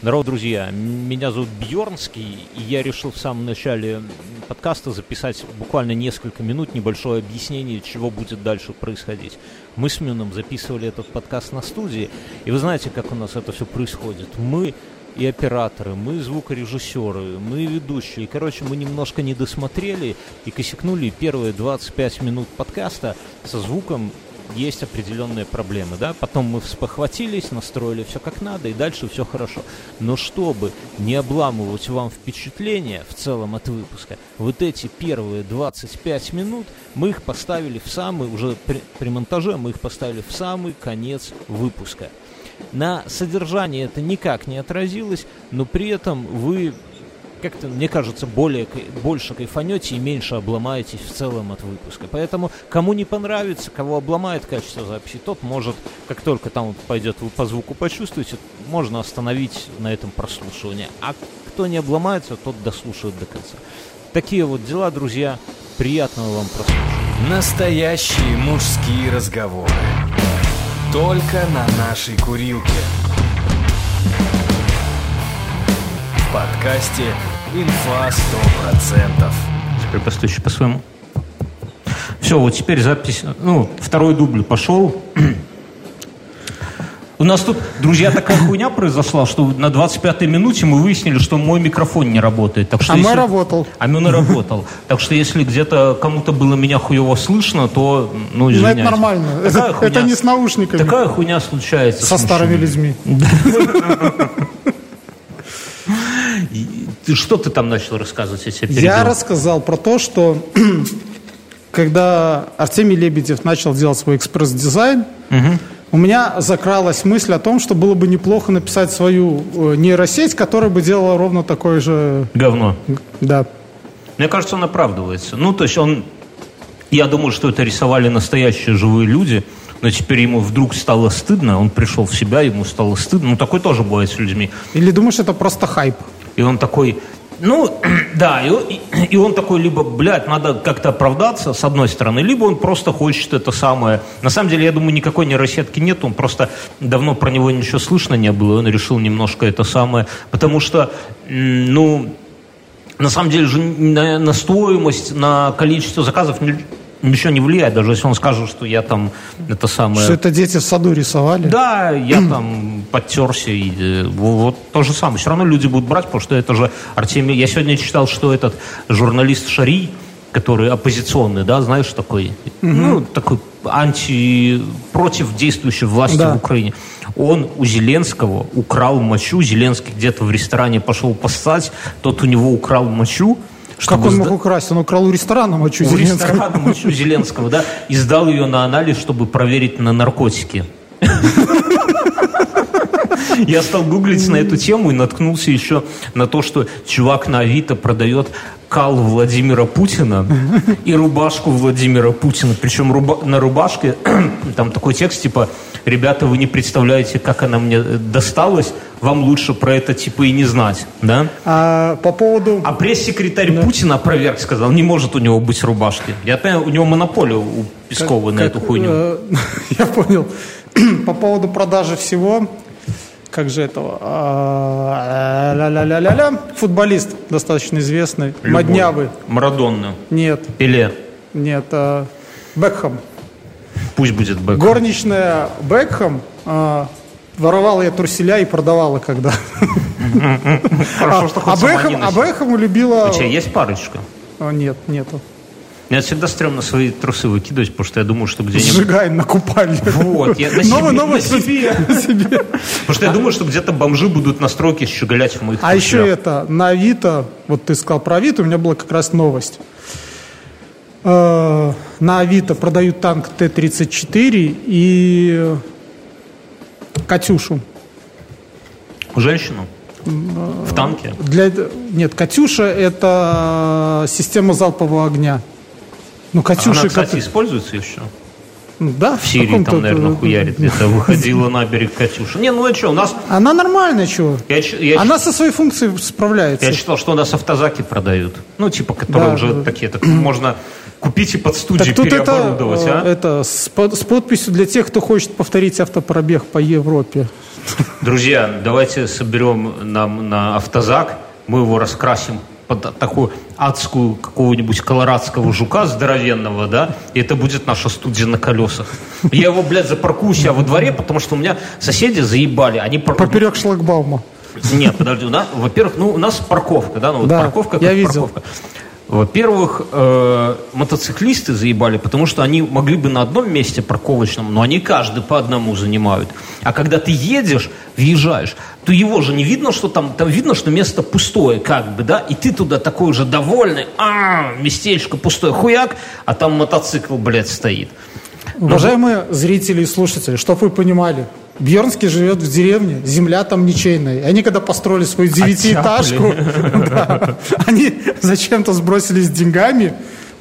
Здорово, друзья. Меня зовут Бьорнский, и я решил в самом начале подкаста записать буквально несколько минут небольшое объяснение, чего будет дальше происходить. Мы с Мюном записывали этот подкаст на студии, и вы знаете, как у нас это все происходит. Мы и операторы, мы звукорежиссеры, мы ведущие. Короче, мы немножко не досмотрели и косякнули первые 25 минут подкаста со звуком есть определенные проблемы, да, потом мы спохватились, настроили все как надо, и дальше все хорошо. Но чтобы не обламывать вам впечатление в целом от выпуска, вот эти первые 25 минут мы их поставили в самый, уже при, при монтаже мы их поставили в самый конец выпуска. На содержание это никак не отразилось, но при этом вы как-то, мне кажется, более, больше кайфанете и меньше обломаетесь в целом от выпуска. Поэтому, кому не понравится, кого обломает качество записи, тот может, как только там пойдет, по звуку почувствуете, можно остановить на этом прослушивание. А кто не обломается, тот дослушает до конца. Такие вот дела, друзья. Приятного вам прослушивания. Настоящие мужские разговоры. Только на нашей курилке. В подкасте Инфа 100%. Теперь постучи по-своему. Все, вот теперь запись, ну, второй дубль пошел. У нас тут, друзья, такая хуйня произошла, что на 25-й минуте мы выяснили, что мой микрофон не работает. Так что а если... мой работал. А мой работал. Так что если где-то кому-то было меня хуево слышно, то, ну, извиняюсь. Ну, это нормально. Это, хуйня... это не с наушниками. Такая хуйня случается. Со старыми людьми. Ты, что ты там начал рассказывать? Я, я рассказал про то, что когда Артемий Лебедев начал делать свой экспресс-дизайн, угу. у меня закралась мысль о том, что было бы неплохо написать свою э, нейросеть, которая бы делала ровно такое же... Говно. Да. Мне кажется, он оправдывается. Ну, то есть он... Я думаю, что это рисовали настоящие живые люди, но теперь ему вдруг стало стыдно, он пришел в себя, ему стало стыдно. Ну, такое тоже бывает с людьми. Или думаешь, это просто хайп? И он такой, ну, да, и, и он такой, либо, блядь, надо как-то оправдаться, с одной стороны, либо он просто хочет это самое. На самом деле, я думаю, никакой нейросетки нет, он просто давно про него ничего слышно не было, он решил немножко это самое, потому что, ну, на самом деле же на, на стоимость, на количество заказов ничего не влияет, даже если он скажет, что я там это самое... Что это дети в саду рисовали? Да, я там подтерся, и э, вот то же самое. Все равно люди будут брать, потому что это же Артемий... Я сегодня читал, что этот журналист Шари, который оппозиционный, да, знаешь, такой, угу. ну, такой анти... против действующей власти да. в Украине. Он у Зеленского украл мочу, Зеленский где-то в ресторане пошел поссать, тот у него украл мочу, как он мог украсть? Он украл у ресторана мочу у Зеленского. ресторана мочу Зеленского, да, и сдал ее на анализ, чтобы проверить на наркотики. Я стал гуглить на эту тему и наткнулся еще на то, что чувак на Авито продает кал Владимира Путина и рубашку Владимира Путина. Причем руба на рубашке там такой текст типа «Ребята, вы не представляете, как она мне досталась, вам лучше про это типа и не знать». Да? А по поводу... А пресс-секретарь да. Путина опроверг, сказал, не может у него быть рубашки. Я понимаю, у него монополия у Пескова как, на как, эту хуйню. Э, я понял. по поводу продажи всего, как же этого, а, ля-ля-ля-ля-ля, футболист достаточно известный, Любой. Моднявый. Марадонна. Нет. Пеле. Нет, а, Бекхэм. Пусть будет Бекхэм. Горничная Бекхэм а, воровала я труселя и продавала когда. Хорошо, что а, Бекхэм, а Бекхэм любила... У тебя есть парочка? Нет, нету. Мне всегда стрёмно свои трусы выкидывать, потому что я думаю, что где-нибудь... Сжигаем на купальне. Вот, я на себе. На себе. Потому что я думаю, что где-то бомжи будут на стройке щеголять в моих А еще это, на Авито, вот ты сказал про Авито, у меня была как раз новость. Э, на Авито продают танк Т-34 и Катюшу. Женщину? В танке? Для, нет, Катюша это система залпового огня. Ну, Катюши... Она, кстати, используется еще? Ну, да, в Сирии там, наверное, хуярит. Это выходила на берег Катюша. Не, ну а что, у нас... Она нормальная, что? Я, я Она со своей функцией справляется. Я читал, что у нас автозаки продают. Ну, типа, которые да, уже да. такие, так можно купить и под студию так переоборудовать, это, а? Это с, под, с подписью для тех, кто хочет повторить автопробег по Европе. Друзья, давайте соберем нам на автозак, мы его раскрасим под такую адскую какого-нибудь колорадского жука здоровенного, да, и это будет наша студия на колесах. Я его, блядь, запаркую себя во дворе, потому что у меня соседи заебали. Они пар... Поперек шлагбаума. Нет, подожди, у нас, во-первых, ну, у нас парковка, да, ну, вот Да, парковка как я видел. парковка. Во-первых, э, мотоциклисты заебали, потому что они могли бы на одном месте парковочном, но они каждый по одному занимают. А когда ты едешь, въезжаешь, то его же не видно, что там, там видно, что место пустое, как бы, да, и ты туда такой уже довольный, а, местечко пустое, хуяк, а там мотоцикл, блядь, стоит. Уважаемые зрители и слушатели, чтобы вы понимали, Бьернский живет в деревне, земля там ничейная. И Они когда построили свою девятиэтажку, они зачем-то сбросились деньгами.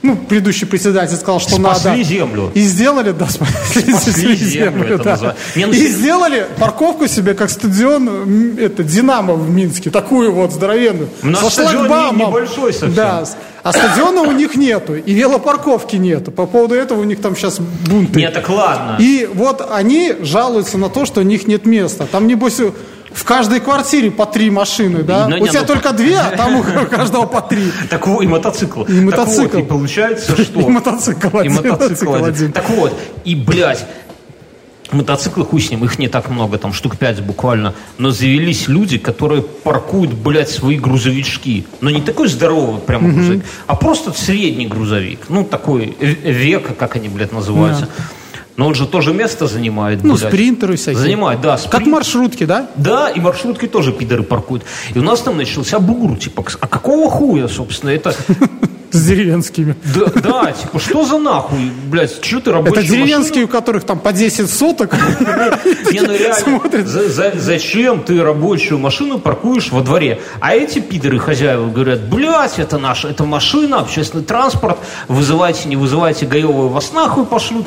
Ну, предыдущий председатель сказал, что Спасли надо. землю. И сделали, да, спасли, Спасли землю, это да. Не, ну, И сделали парковку себе, как стадион это, Динамо в Минске, такую вот здоровенную. У нас со стадион не- небольшой совсем. Да, а стадиона у них нету, и велопарковки нету. По поводу этого у них там сейчас бунты. Нет, так ладно. И вот они жалуются на то, что у них нет места. Там, небось, в каждой квартире по три машины, да? Ну, у тебя ну, только две, а там у каждого по три. Так вот, и мотоцикл. И мотоцикл. Так вот, и получается, что... И мотоцикл И один, мотоцикл мотоцикл один. Так вот, и, блядь, мотоциклы, хуй с ним, их не так много, там штук пять буквально, но завелись люди, которые паркуют, блядь, свои грузовички. Но не такой здоровый прямо грузовик, а просто средний грузовик. Ну, такой века, как они, блядь, называются. Но он же тоже место занимает, Ну, блядь. спринтеры всякие. Занимает, да. Как сприн- маршрутки, да? да, и маршрутки тоже пидоры паркуют. И у нас там начался бугур, типа, а какого хуя, собственно, это... С деревенскими. Да, да, типа, что за нахуй, блядь, что ты рабочую Это деревенские, у которых там по 10 соток. машину- Не, ну реально, зачем ты рабочую машину паркуешь во дворе? А эти пидоры хозяева говорят, блядь, это наша, это машина, общественный транспорт, вызывайте, не вызывайте, гаевые вас нахуй пошлют.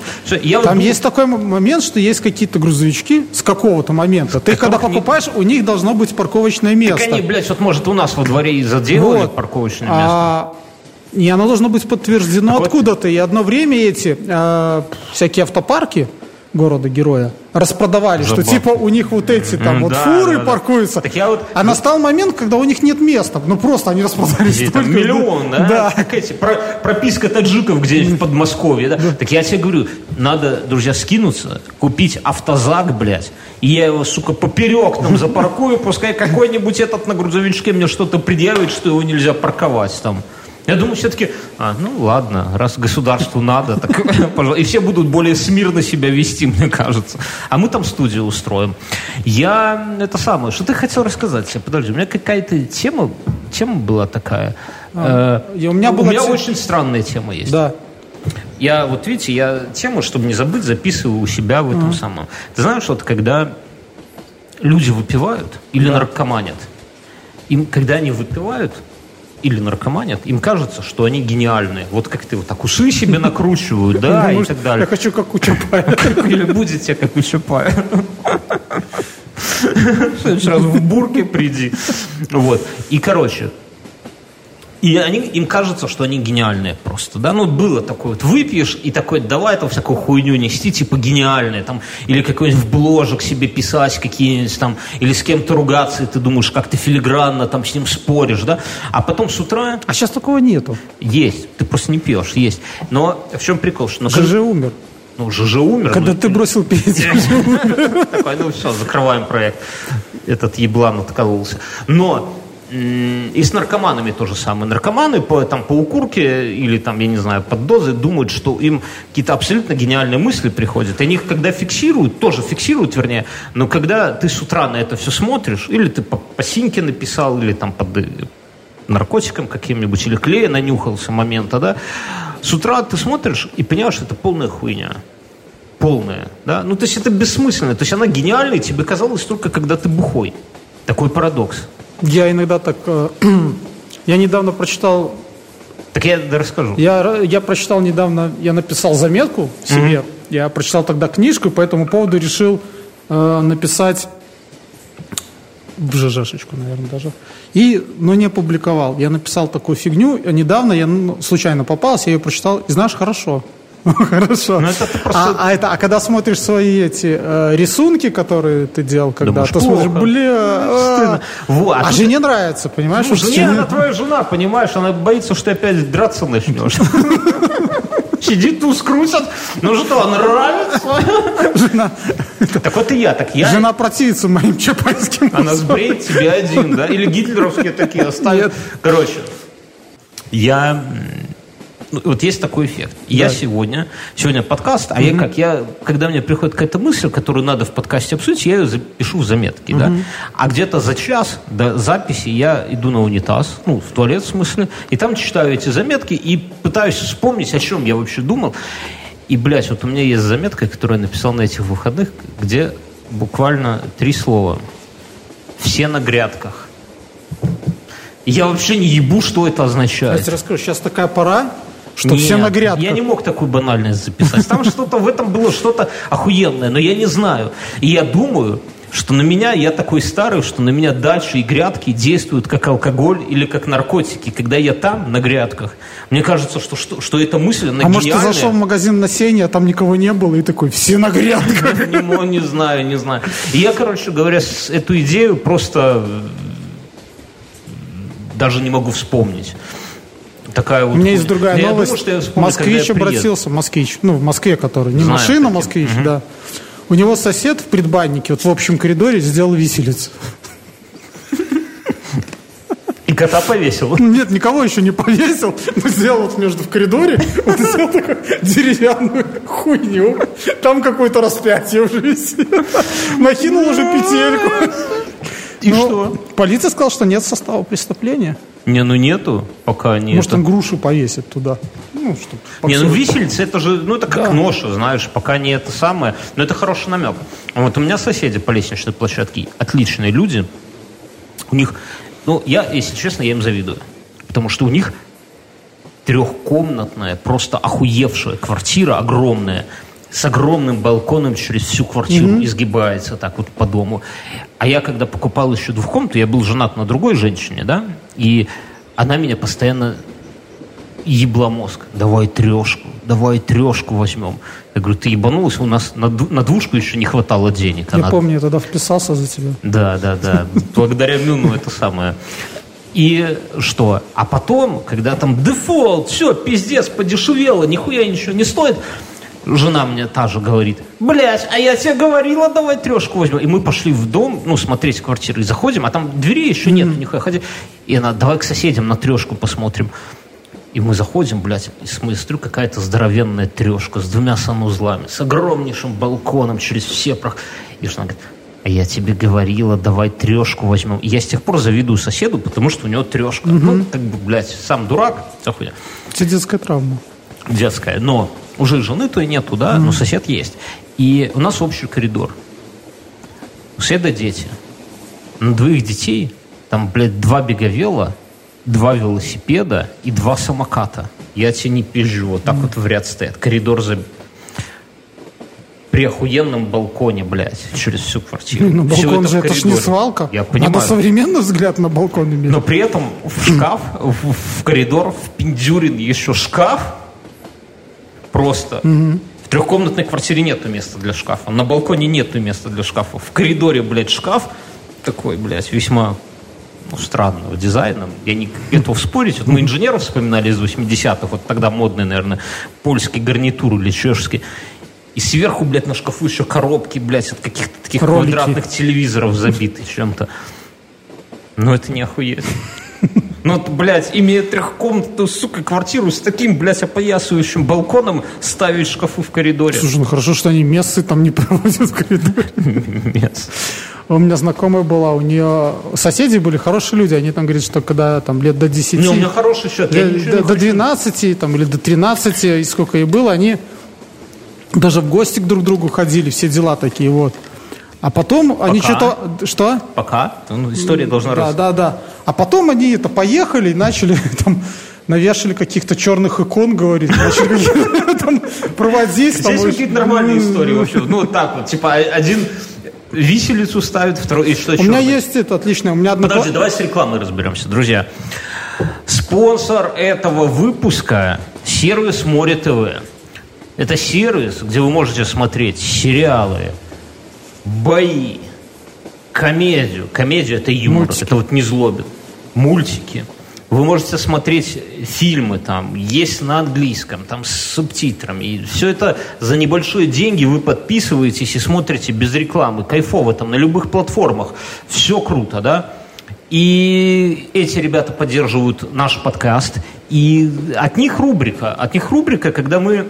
Там есть такой момент, что есть какие-то грузовички с какого-то момента. Ты когда покупаешь, у них должно быть парковочное место. Так они, блядь, вот может у нас во дворе и заделали парковочное место. И оно должно быть подтверждено Так вот- откуда-то. И одно время эти э, всякие автопарки города-героя распродавали, что Забавно. типа у них вот эти там вот да, фуры да, да. паркуются. Так я вот- А настал момент, когда у них нет места. Ну просто они распродались. Где там только- миллион, да? Да. Как эти, про- прописка таджиков где-нибудь в Подмосковье, да? Так я тебе говорю, надо, друзья, скинуться, купить автозак, блядь, и я его, сука, поперек там запаркую, пускай какой-нибудь этот на грузовичке мне что-то предъявит, что его нельзя парковать там. Я думаю, все-таки, а, ну ладно, раз государству надо, так, пожалуйста. И все будут более смирно себя вести, мне кажется. А мы там студию устроим. Я, это самое, что ты хотел рассказать? Сейчас, Подожди, у меня какая-то тема, тема была такая. Э, и у меня у была меня те- очень странная тема есть. Да. Я, вот видите, я тему, чтобы не забыть, записываю у себя в этом самом. Ты знаешь, вот когда люди выпивают или наркоманят, им, когда они выпивают или наркоманят, им кажется, что они гениальные. Вот как ты вот так усы себе накручивают, да, и Думаешь, так Я далее. хочу как у Чапая. Или будете, как у Чапая. Раз в бурке приди. Вот. И, короче, и они, им кажется, что они гениальные просто, да, ну, было такое, вот выпьешь и такой, давай там всякую хуйню нести, типа гениальные, там, или какой-нибудь в бложек себе писать какие-нибудь там, или с кем-то ругаться, и ты думаешь, как ты филигранно там с ним споришь, да, а потом с утра А сейчас такого нету. есть, ты просто не пьешь, есть, но в чем прикол, что, ну, ЖЖ умер. ну, ЖЖ умер, Когда ну, ты бросил пить. такой, ну все, закрываем проект. Этот еблан откололся. Но и с наркоманами то же самое. Наркоманы по, там, по укурке или там, я не знаю, под дозой думают, что им какие-то абсолютно гениальные мысли приходят. Они их когда фиксируют, тоже фиксируют, вернее, но когда ты с утра на это все смотришь, или ты по, по синьке написал, или там под э, наркотиком каким-нибудь, или клея нанюхался момента, да, с утра ты смотришь и понимаешь, что это полная хуйня полная, да, ну то есть это бессмысленно, то есть она гениальная, тебе казалось только когда ты бухой. Такой парадокс. Я иногда так... э, Я недавно прочитал Так я расскажу. Я, я прочитал недавно, я написал заметку себе, я прочитал тогда книжку, по этому поводу решил э, написать в ЖЖшечку, наверное, даже. И, но не опубликовал. Я написал такую фигню, недавно я ну, случайно попался, я ее прочитал, и знаешь, хорошо. Хорошо. Ну, это ты А, просто- а это, а когда смотришь свои эти э, рисунки, которые ты делал, когда Думаешь, ты смотришь, плохо. бля, а, Стыдно. Во, а жене нравится, понимаешь? Ну, жене, она твоя жена, понимаешь, она боится, что ты опять драться начнешь. Сидит, туз крутят. Ну что, нравится? Жена, Так вот и я, так я. жена противится моим чапайским. Она сбреет тебе один, да? Или гитлеровские такие оставят. Нет. Короче, я... ну, Вот есть такой эффект. Я Да. сегодня, сегодня подкаст, а я как, я, когда мне приходит какая-то мысль, которую надо в подкасте обсудить, я ее запишу в заметки, да. А где-то за час до записи я иду на унитаз, ну, в туалет в смысле, и там читаю эти заметки и пытаюсь вспомнить, о чем я вообще думал. И, блядь, вот у меня есть заметка, которую я написал на этих выходных, где буквально три слова. Все на грядках. Я вообще не ебу, что это Я означает. тебе расскажу, сейчас такая пора, что Нет, все на грядках. Я не мог такую банальность записать. Там что-то в этом было что-то охуенное, но я не знаю. И я думаю, что на меня, я такой старый, что на меня дальше и грядки действуют как алкоголь или как наркотики. Когда я там, на грядках, мне кажется, что, что, что эта мысль, она А может, ты гениальная. зашел в магазин на сене, а там никого не было, и такой, все на грядках. Не, не знаю, не знаю. И я, короче говоря, эту идею просто даже не могу вспомнить. Такая вот У меня есть другая Я новость. думаю, что я вспомню, Москвич обратился, москвич, ну, в Москве, который, не Знаю машина, таких. москвич, да. У него сосед в предбаннике, вот в общем коридоре, сделал виселицу. И кота повесил. Нет, никого еще не повесил, но сделал вот между в коридоре, вот сделал такую деревянную хуйню. Там какое-то распятие уже висит. Накинул уже петельку. И Но что? Полиция сказала, что нет состава преступления. Не, ну нету, пока не Может, он грушу повесит туда. Ну, чтоб Не, ну висельца, это же, ну это как Да. ноша, знаешь, пока не это самое. Но это хороший намек. Вот у меня соседи по лестничной площадке отличные люди. У них, ну я, если честно, я им завидую. Потому что у них трехкомнатная, просто охуевшая квартира огромная, с огромным балконом через всю квартиру изгибается так вот по дому. А я, когда покупал еще двухкомнату, я был женат на другой женщине, да, и она меня постоянно ебла мозг. Давай трешку, давай трешку возьмем. Я говорю, ты ебанулась, у нас на, на двушку еще не хватало денег. Я Она- помню, я тогда вписался за тебя. да, да, да. Благодаря Мюну это самое. И что? А потом, когда там дефолт, все, пиздец, подешевело, нихуя ничего не стоит, жена мне та же говорит, блядь, а я тебе говорила, давай трешку возьмем. И мы пошли в дом, ну, смотреть квартиры, и заходим, а там дверей еще нет, нихуя, ходи. И она, давай к соседям на трешку посмотрим. И мы заходим, блядь, и смотрю, какая-то здоровенная трешка с двумя санузлами, с огромнейшим балконом через все прох... И она говорит, а я тебе говорила, давай трешку возьмем. И я с тех пор завидую соседу, потому что у него трешка. Ну, как бы, блядь, сам дурак, вся хуйня. Это детская травма. Детская. Но уже жены то и нету, да, но сосед есть. И у нас общий коридор. У соседа дети. На двоих детей там, блядь, два беговела, два велосипеда и два самоката. Я тебе не пизжу, вот так вот в ряд стоят. Коридор за... При охуенном балконе, блядь, через всю квартиру. Ну, балкон это же это ж не свалка. Я понимаю. Надо современный взгляд на балкон иметь. Но при этом в шкаф, в, в коридор, в Пиндюрин еще шкаф. Просто. В трехкомнатной квартире нету места для шкафа. На балконе нету места для шкафа. В коридоре, блядь, шкаф такой, блядь, весьма ну, странного дизайна. Я не готов спорить. Вот мы инженеров вспоминали из 80-х. Вот тогда модный, наверное, польский гарнитур или чешский. И сверху, блядь, на шкафу еще коробки, блядь, от каких-то таких Ролики. квадратных телевизоров забиты чем-то. Ну, это не охуеть. Ну, вот, блядь, имея трехкомнатную, сука, квартиру с таким, блядь, опоясывающим балконом ставить шкафу в коридоре. Слушай, ну хорошо, что они мессы там не проводят в коридоре. Нет. У меня знакомая была, у нее соседи были хорошие люди, они там говорят, что когда там лет до 10, Не, у меня хороший счет. Я до, до- не до хочу. 12 там, или до 13, и сколько ей было, они даже в гости к друг другу ходили, все дела такие вот. А потом они Пока. что-то... Что? Пока. Ну, история должна Да, раз... да, да. А потом они это поехали и начали там навешали каких-то черных икон, говорит, начали там проводить. Здесь какие-то нормальные истории вообще. Ну, вот так вот. Типа, один виселицу ставит, второй... И что У меня есть это отлично, у меня одна... Подожди, давай с рекламой разберемся, друзья. Спонсор этого выпуска – сервис Море ТВ. Это сервис, где вы можете смотреть сериалы, бои, комедию. Комедию – это юмор, Мультики. это вот не злобит. Мультики. Вы можете смотреть фильмы там, есть на английском, там с субтитрами. И все это за небольшие деньги вы подписываетесь и смотрите без рекламы. Кайфово там на любых платформах. Все круто, да? И эти ребята поддерживают наш подкаст. И от них рубрика. От них рубрика, когда мы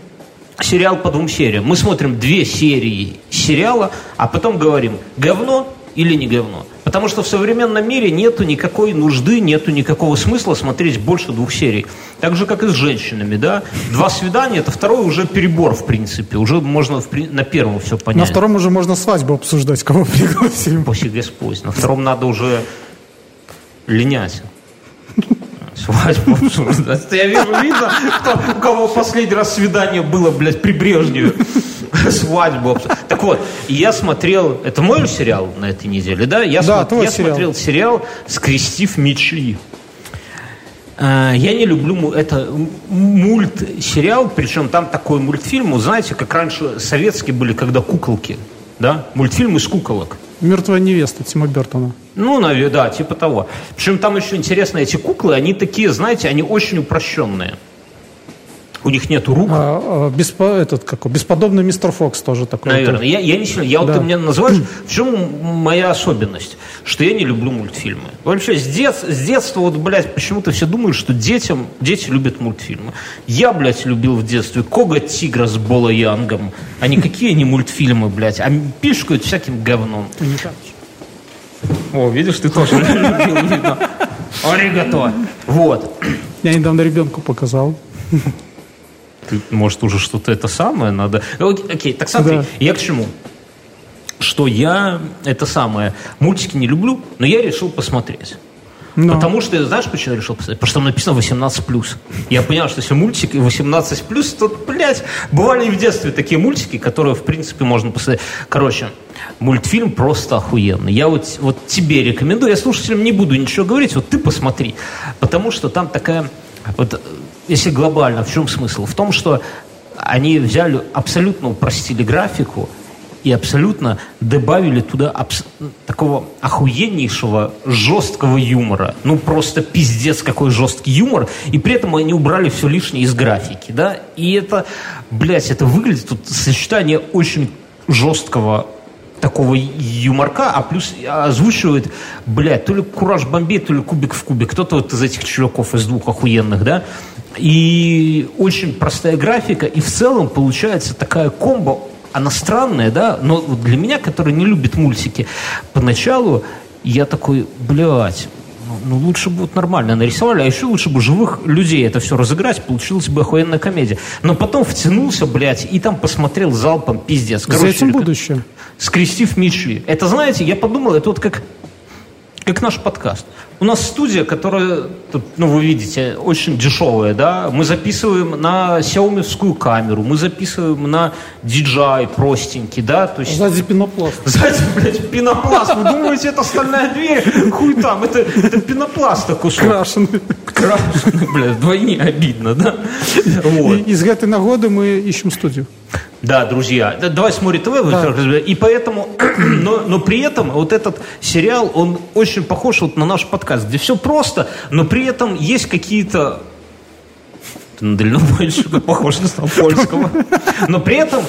сериал по двум сериям. Мы смотрим две серии сериала, а потом говорим, говно или не говно. Потому что в современном мире нету никакой нужды, нету никакого смысла смотреть больше двух серий. Так же, как и с женщинами, да. Два свидания, это второй уже перебор, в принципе. Уже можно в на первом все понять. На втором уже можно свадьбу обсуждать, кого пригласим. После Господь. На втором надо уже линять. Свадьбу обсуждать. Я вижу, видно, кто, у кого последний раз свидание было, блядь, при Брежневе. Свадьбу. Так вот, я смотрел... Это мой сериал на этой неделе, да? Я, Да, смо- я сериал. смотрел сериал «Скрестив мечи». А, Я не люблю это мультсериал, причем там такой мультфильм, знаете, как раньше советские были, когда куколки, да, мультфильм из куколок. Мертвая невеста Тима Бертона. Ну, наве- да, типа того. Причем там еще интересно, эти куклы, они такие, знаете, они очень упрощенные. У них нету рук, А, а, беспо- этот, как, бесподобный мистер Фокс тоже такой. наверное. Я, я не сильно, я вот Да. ты меня называешь, в чем моя особенность? Что я не люблю мультфильмы. Вообще, с, дет- с детства, вот, блядь, почему-то все думают, что детям, дети любят мультфильмы. Я, блядь, любил в детстве Кога Тигра с Бола Янгом. А никакие не мультфильмы, блядь, а пишкают всяким говном. О, видишь, ты тоже любил. Аригато. Вот. Я недавно ребенку показал. Может, уже что-то это самое надо... Ок- Окей, так смотри, Да. я к чему? Что я это самое, мультики не люблю, но я решил посмотреть. Но. Потому что, знаешь, почему я решил посмотреть? Потому что там написано 18+. Я понял, что если мультик 18+, то, блядь, бывали и в детстве такие мультики, которые, в принципе, можно посмотреть. Короче, мультфильм просто охуенный. Я вот, вот тебе рекомендую, я слушателям не буду ничего говорить, вот ты посмотри. Потому что там такая, вот, если глобально, в чем смысл? В том, что они взяли, абсолютно упростили графику, и абсолютно добавили туда абс- такого охуеннейшего жесткого юмора. Ну, просто пиздец, какой жесткий юмор. И при этом они убрали все лишнее из графики, да. И это, блядь, это выглядит тут сочетание очень жесткого такого юморка, а плюс озвучивает, блядь, то ли Кураж Бомбей, то ли Кубик в кубе. Кто-то вот из этих чуваков, из двух охуенных, да. И очень простая графика, и в целом получается такая комбо, она странная, да, но для меня, который не любит мультики, поначалу я такой, блядь, ну, ну, лучше бы вот нормально нарисовали, а еще лучше бы живых людей это все разыграть, получилась бы охуенная комедия. Но потом втянулся, блядь, и там посмотрел залпом, пиздец. За этим будущее. скрестив мечи. Это, знаете, я подумал, это вот как, как наш подкаст. У нас студия, которая, тут, ну, вы видите, очень дешевая, да. Мы записываем на сяомевскую камеру, мы записываем на DJI простенький, да. То есть Сзади пенопласт. Сзади, блядь, пенопласт. Вы думаете, это стальная дверь? Хуй там, это, это пенопласт такой. Крашеный. Крашеный, блядь, вдвойне обидно, да? Вот. И из этой нагоды мы ищем студию. Да, друзья, да, давай смотри ТВ, во-первых, разбирай. и поэтому, но, но при этом вот этот сериал, он очень похож вот на наш подкаст, где все просто, но при этом есть какие-то ты на дальнобойщика похож на польского. Но при этом,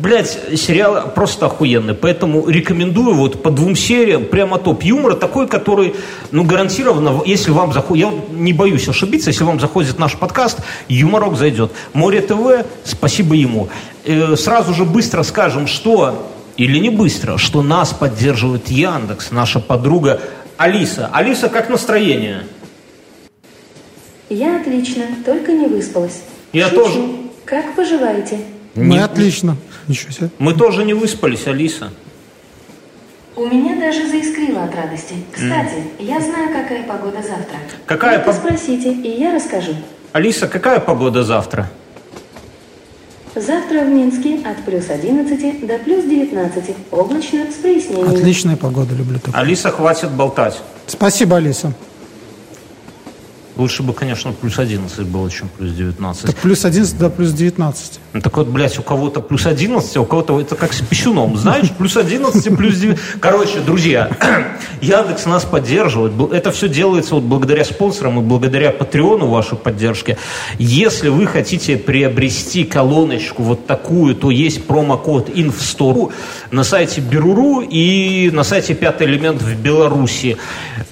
блядь, сериал просто охуенный. Поэтому рекомендую вот по двум сериям прямо топ юмора, такой, который, ну, гарантированно, если вам заходит, я не боюсь ошибиться, если вам заходит наш подкаст, юморок зайдет. Море ТВ, спасибо ему. Э, сразу же быстро скажем, что, или не быстро, что нас поддерживает Яндекс, наша подруга Алиса. Алиса, как настроение? Я отлично, только не выспалась. Я Шучу. тоже. Как поживаете? Мы Не- отлично. Ничего себе. Мы тоже не выспались, Алиса. У меня даже заискрило от радости. Кстати, я знаю, какая погода завтра. Какая Только пог- спросите, и я расскажу. Алиса, какая погода завтра? Завтра в Минске от плюс 11 до плюс 19. Облачно с прояснениями. Отличная погода, люблю такую. Алиса, хватит болтать. Спасибо, Алиса. Лучше бы, конечно, плюс 11 было, чем плюс 19. Так плюс 11 до плюс 19. Ну, так вот, блядь, у кого-то плюс 11, а у кого-то это как с пищуном, знаешь, плюс 11, плюс 9. Короче, друзья, Яндекс нас поддерживает. Это все делается вот благодаря спонсорам и благодаря Патреону вашей поддержки. Если вы хотите приобрести колоночку вот такую, то есть промокод INF100 на сайте Беруру и на сайте Пятый элемент в Беларуси.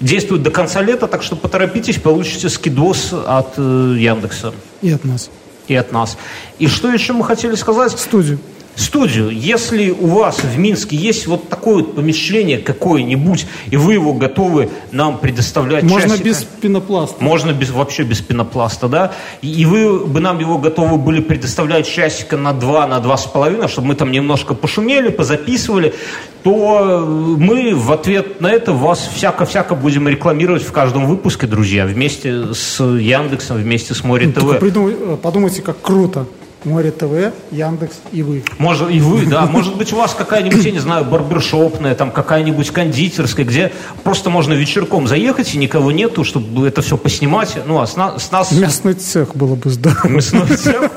Действует до конца лета, так что поторопитесь, получите скидос от э, Яндекса. И от нас. И от нас. И что еще мы хотели сказать? Студию студию. Если у вас в Минске есть вот такое вот помещение какое-нибудь, и вы его готовы нам предоставлять Можно часика, без пенопласта. Можно без, вообще без пенопласта, да. И, и вы бы нам его готовы были предоставлять часика на два, на два с половиной, чтобы мы там немножко пошумели, позаписывали, то мы в ответ на это вас всяко-всяко будем рекламировать в каждом выпуске, друзья, вместе с Яндексом, вместе с Море ТВ. Ну, подумайте, как круто. Море ТВ, Яндекс и вы. Может, и вы, да. Может быть, у вас какая-нибудь, я не знаю, барбершопная, там какая-нибудь кондитерская, где просто можно вечерком заехать, и никого нету, чтобы это все поснимать. Ну, а с, на, с нас... Мясной цех было бы здорово. Мясной цех?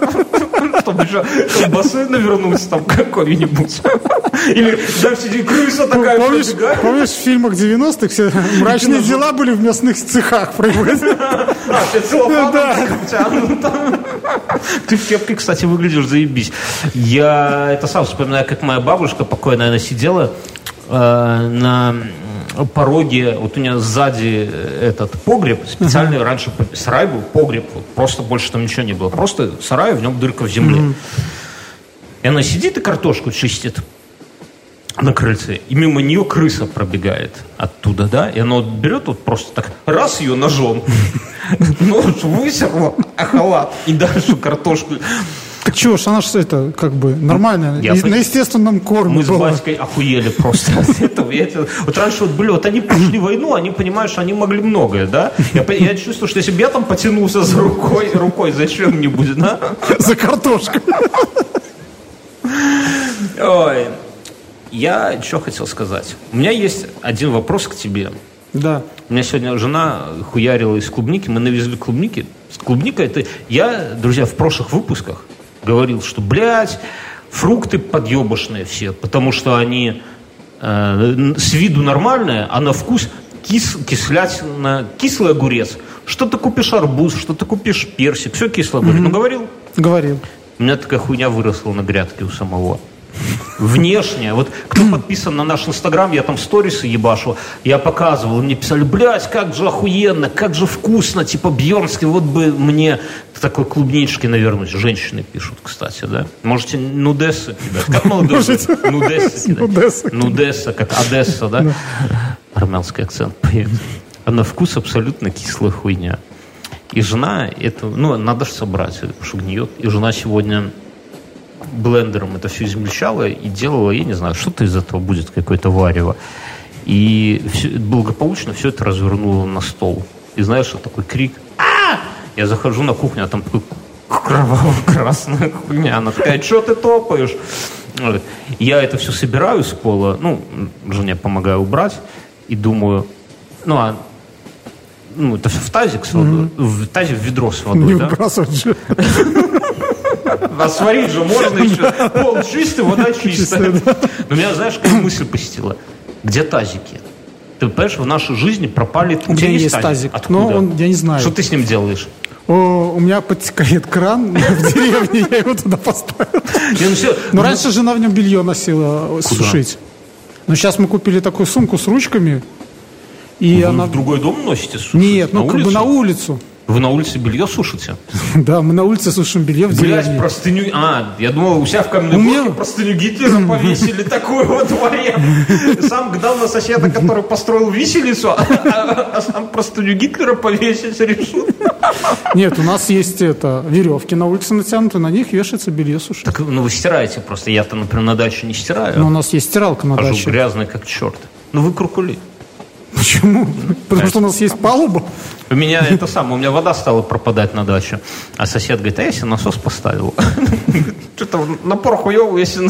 Чтобы еще колбасы навернуться там какой-нибудь. Или там сидит крыса такая помнишь, помнишь, в фильмах 90-х все мрачные дела были в мясных цехах производили? А, все целлофаном Ты в кепке, кстати, выглядишь заебись. Я это сам вспоминаю, как моя бабушка покойная, она сидела э, на пороге, вот у нее сзади этот погреб, специальный uh-huh. раньше сарай был, погреб, вот, просто больше там ничего не было, просто сарай, в нем дырка в земле. Uh-huh. И она сидит и картошку чистит на крыльце, и мимо нее крыса пробегает оттуда, да, и она берет вот просто так, раз ее ножом, нож высерла, а халат, и дальше картошку. Так чего ж, она же это, как бы, нормально, я, на естественном корме Мы была. с батькой охуели просто от этого. Я, вот раньше вот были, вот они прошли войну, они понимают, что они могли многое, да? Я, я чувствую, что если бы я там потянулся за рукой, рукой зачем-нибудь, да? За картошкой. Ой, я что хотел сказать. У меня есть один вопрос к тебе. Да. У меня сегодня жена хуярила из клубники, мы навезли клубники. Клубника это... Я, друзья, в прошлых выпусках говорил, что, блядь, фрукты подъебошные все, потому что они э, с виду нормальные, а на вкус кис, кислятина, кислый огурец. Что ты купишь арбуз, что ты купишь персик, все кислое. Mm-hmm. Ну, говорил? Говорил. У меня такая хуйня выросла на грядке у самого внешне. Вот кто подписан на наш инстаграм, я там сторисы ебашу, я показывал, мне писали, блядь, как же охуенно, как же вкусно, типа Бьернский, вот бы мне такой клубнички навернуть. Женщины пишут, кстати, да. Можете нудессы кидать. Как молодой? Нудессы кидать. Нудесса, как Одесса, да? Армянский акцент появится. А на вкус абсолютно кислая хуйня. И жена, это, ну, надо же собрать, потому что гниет. И жена сегодня блендером это все измельчала и делала, я не знаю, что-то из этого будет, какое-то варево. И все, благополучно все это развернуло на стол. И знаешь, что такой крик? А! Я захожу на кухню, а там такой кроваво-красная хуйня. Она такая, что ты топаешь? Я это все собираю с пола, ну, жене помогаю убрать, и думаю, ну, а ну, это все в тазик с водой, mm-hmm. в тазик в ведро с водой, Не да? же. А сварить же можно еще. Пол чистый, вода чистая. Но меня, знаешь, какая мысль посетила? Где тазики? Ты понимаешь, в нашей жизни пропали... У меня есть тазик, но он, я не знаю. Что ты с ним делаешь? О, у меня подтекает кран в деревне, я его туда поставил. Ну Но ну, раньше жена в нем белье носила Куда? сушить. Но сейчас мы купили такую сумку с ручками. И Вы она... в другой дом носите сушить? Нет, ну как бы на улицу. Вы на улице белье сушите? Да, мы на улице сушим белье в Блять, деревне. простыню... А, я думал, у себя в каменной меня... простыню Гитлера повесили такую во дворе. Сам гнал на соседа, который построил виселицу, а, а, а сам простыню Гитлера повесить решил. Нет, у нас есть это веревки на улице натянуты, на них вешается белье сушить. Так, ну вы стираете просто. Я-то, например, на даче не стираю. Но у нас есть стиралка на Хожу даче. грязный как черт. Ну вы крукули. Почему? Потому что у нас есть палуба. У меня это самое, у меня вода стала пропадать на даче. А сосед говорит, а я себе насос поставил. Что-то напор хуёвый, если...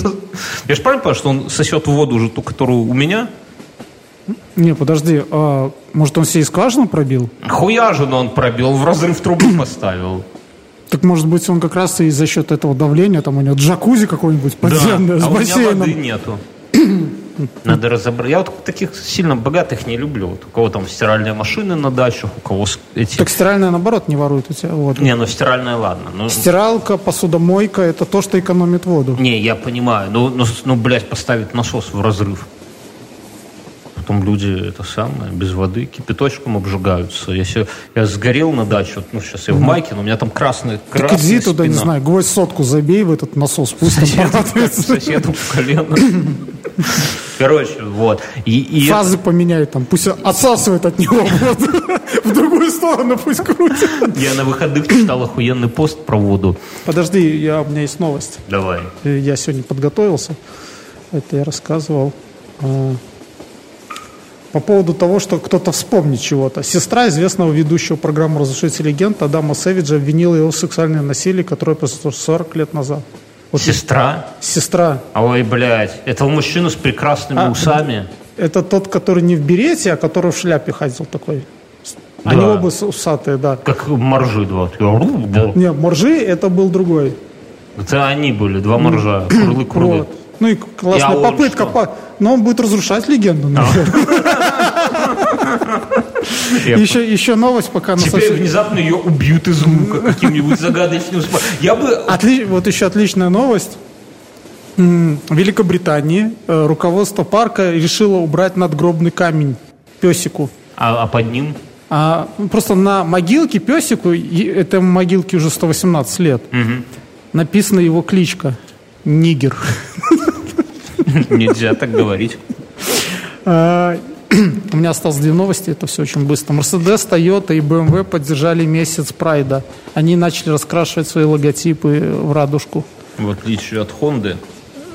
Я же правильно понимаю, что он сосет воду уже ту, которую у меня? Не, подожди, а, может он себе и скважину пробил? Хуя же, но он пробил, в разрыв трубу поставил. Так может быть он как раз и за счет этого давления, там у него джакузи какой-нибудь подземный Да, с а у меня бассейном. воды нету. Надо разобрать. Я вот таких сильно богатых не люблю. Вот у кого там стиральные машины на дачах, у кого эти... Так стиральная, наоборот, не ворует у тебя воду. Не, ну стиральная, ладно. Ну, Стиралка, посудомойка – это то, что экономит воду. Не, я понимаю. Ну, ну, ну, блядь, поставить насос в разрыв. Потом люди это самое, без воды, кипяточком обжигаются. Если я сгорел на даче, вот, ну, сейчас я в майке, но у меня там красный, Так красная иди туда, не знаю, гвоздь сотку забей в этот насос, пусть там Соседу, продавится. соседу в колено. Короче, вот. И, и это- Фазы поменяй там, пусть отсасывает от него воду. В другую сторону пусть крутит. я на выходных читал охуенный пост про воду. Подожди, я, у меня есть новость. Давай. Э, Я сегодня подготовился. Это я рассказывал. А, По поводу того, что кто-то вспомнит чего-то. Сестра известного ведущего программы «Разрушитель легенд» Адама Сэвиджа обвинила его в сексуальном насилии, которое произошло 40 лет назад. Вот Сестра? сестра. Ой, блядь. Этого мужчину с прекрасными А, усами. Это тот, который не в берете, а который в шляпе ходил такой. Они Да. оба с- усатые, да. Как моржи два. Не, Моржи это был другой. Это они были, два моржа. Курлы, курлы. Вот. Ну и классная Я он попытка. по- Но он будет разрушать легенду, наверное. Еще, еще новость, пока Теперь совсем- внезапно ее убьют из лука каким-нибудь загадочным способом. Я бы... Отли- Вот еще отличная новость. В Великобритании э, руководство парка решило убрать надгробный камень песику. А, а под ним? А ну, просто на могилке песику, и этой могилке уже 118 лет, написана его кличка Нигер. Нельзя так говорить. У меня осталось две новости, это все очень быстро. Мерседес, Toyota и BMW поддержали месяц Прайда. Они начали раскрашивать свои логотипы в радужку. В отличие от Хонды.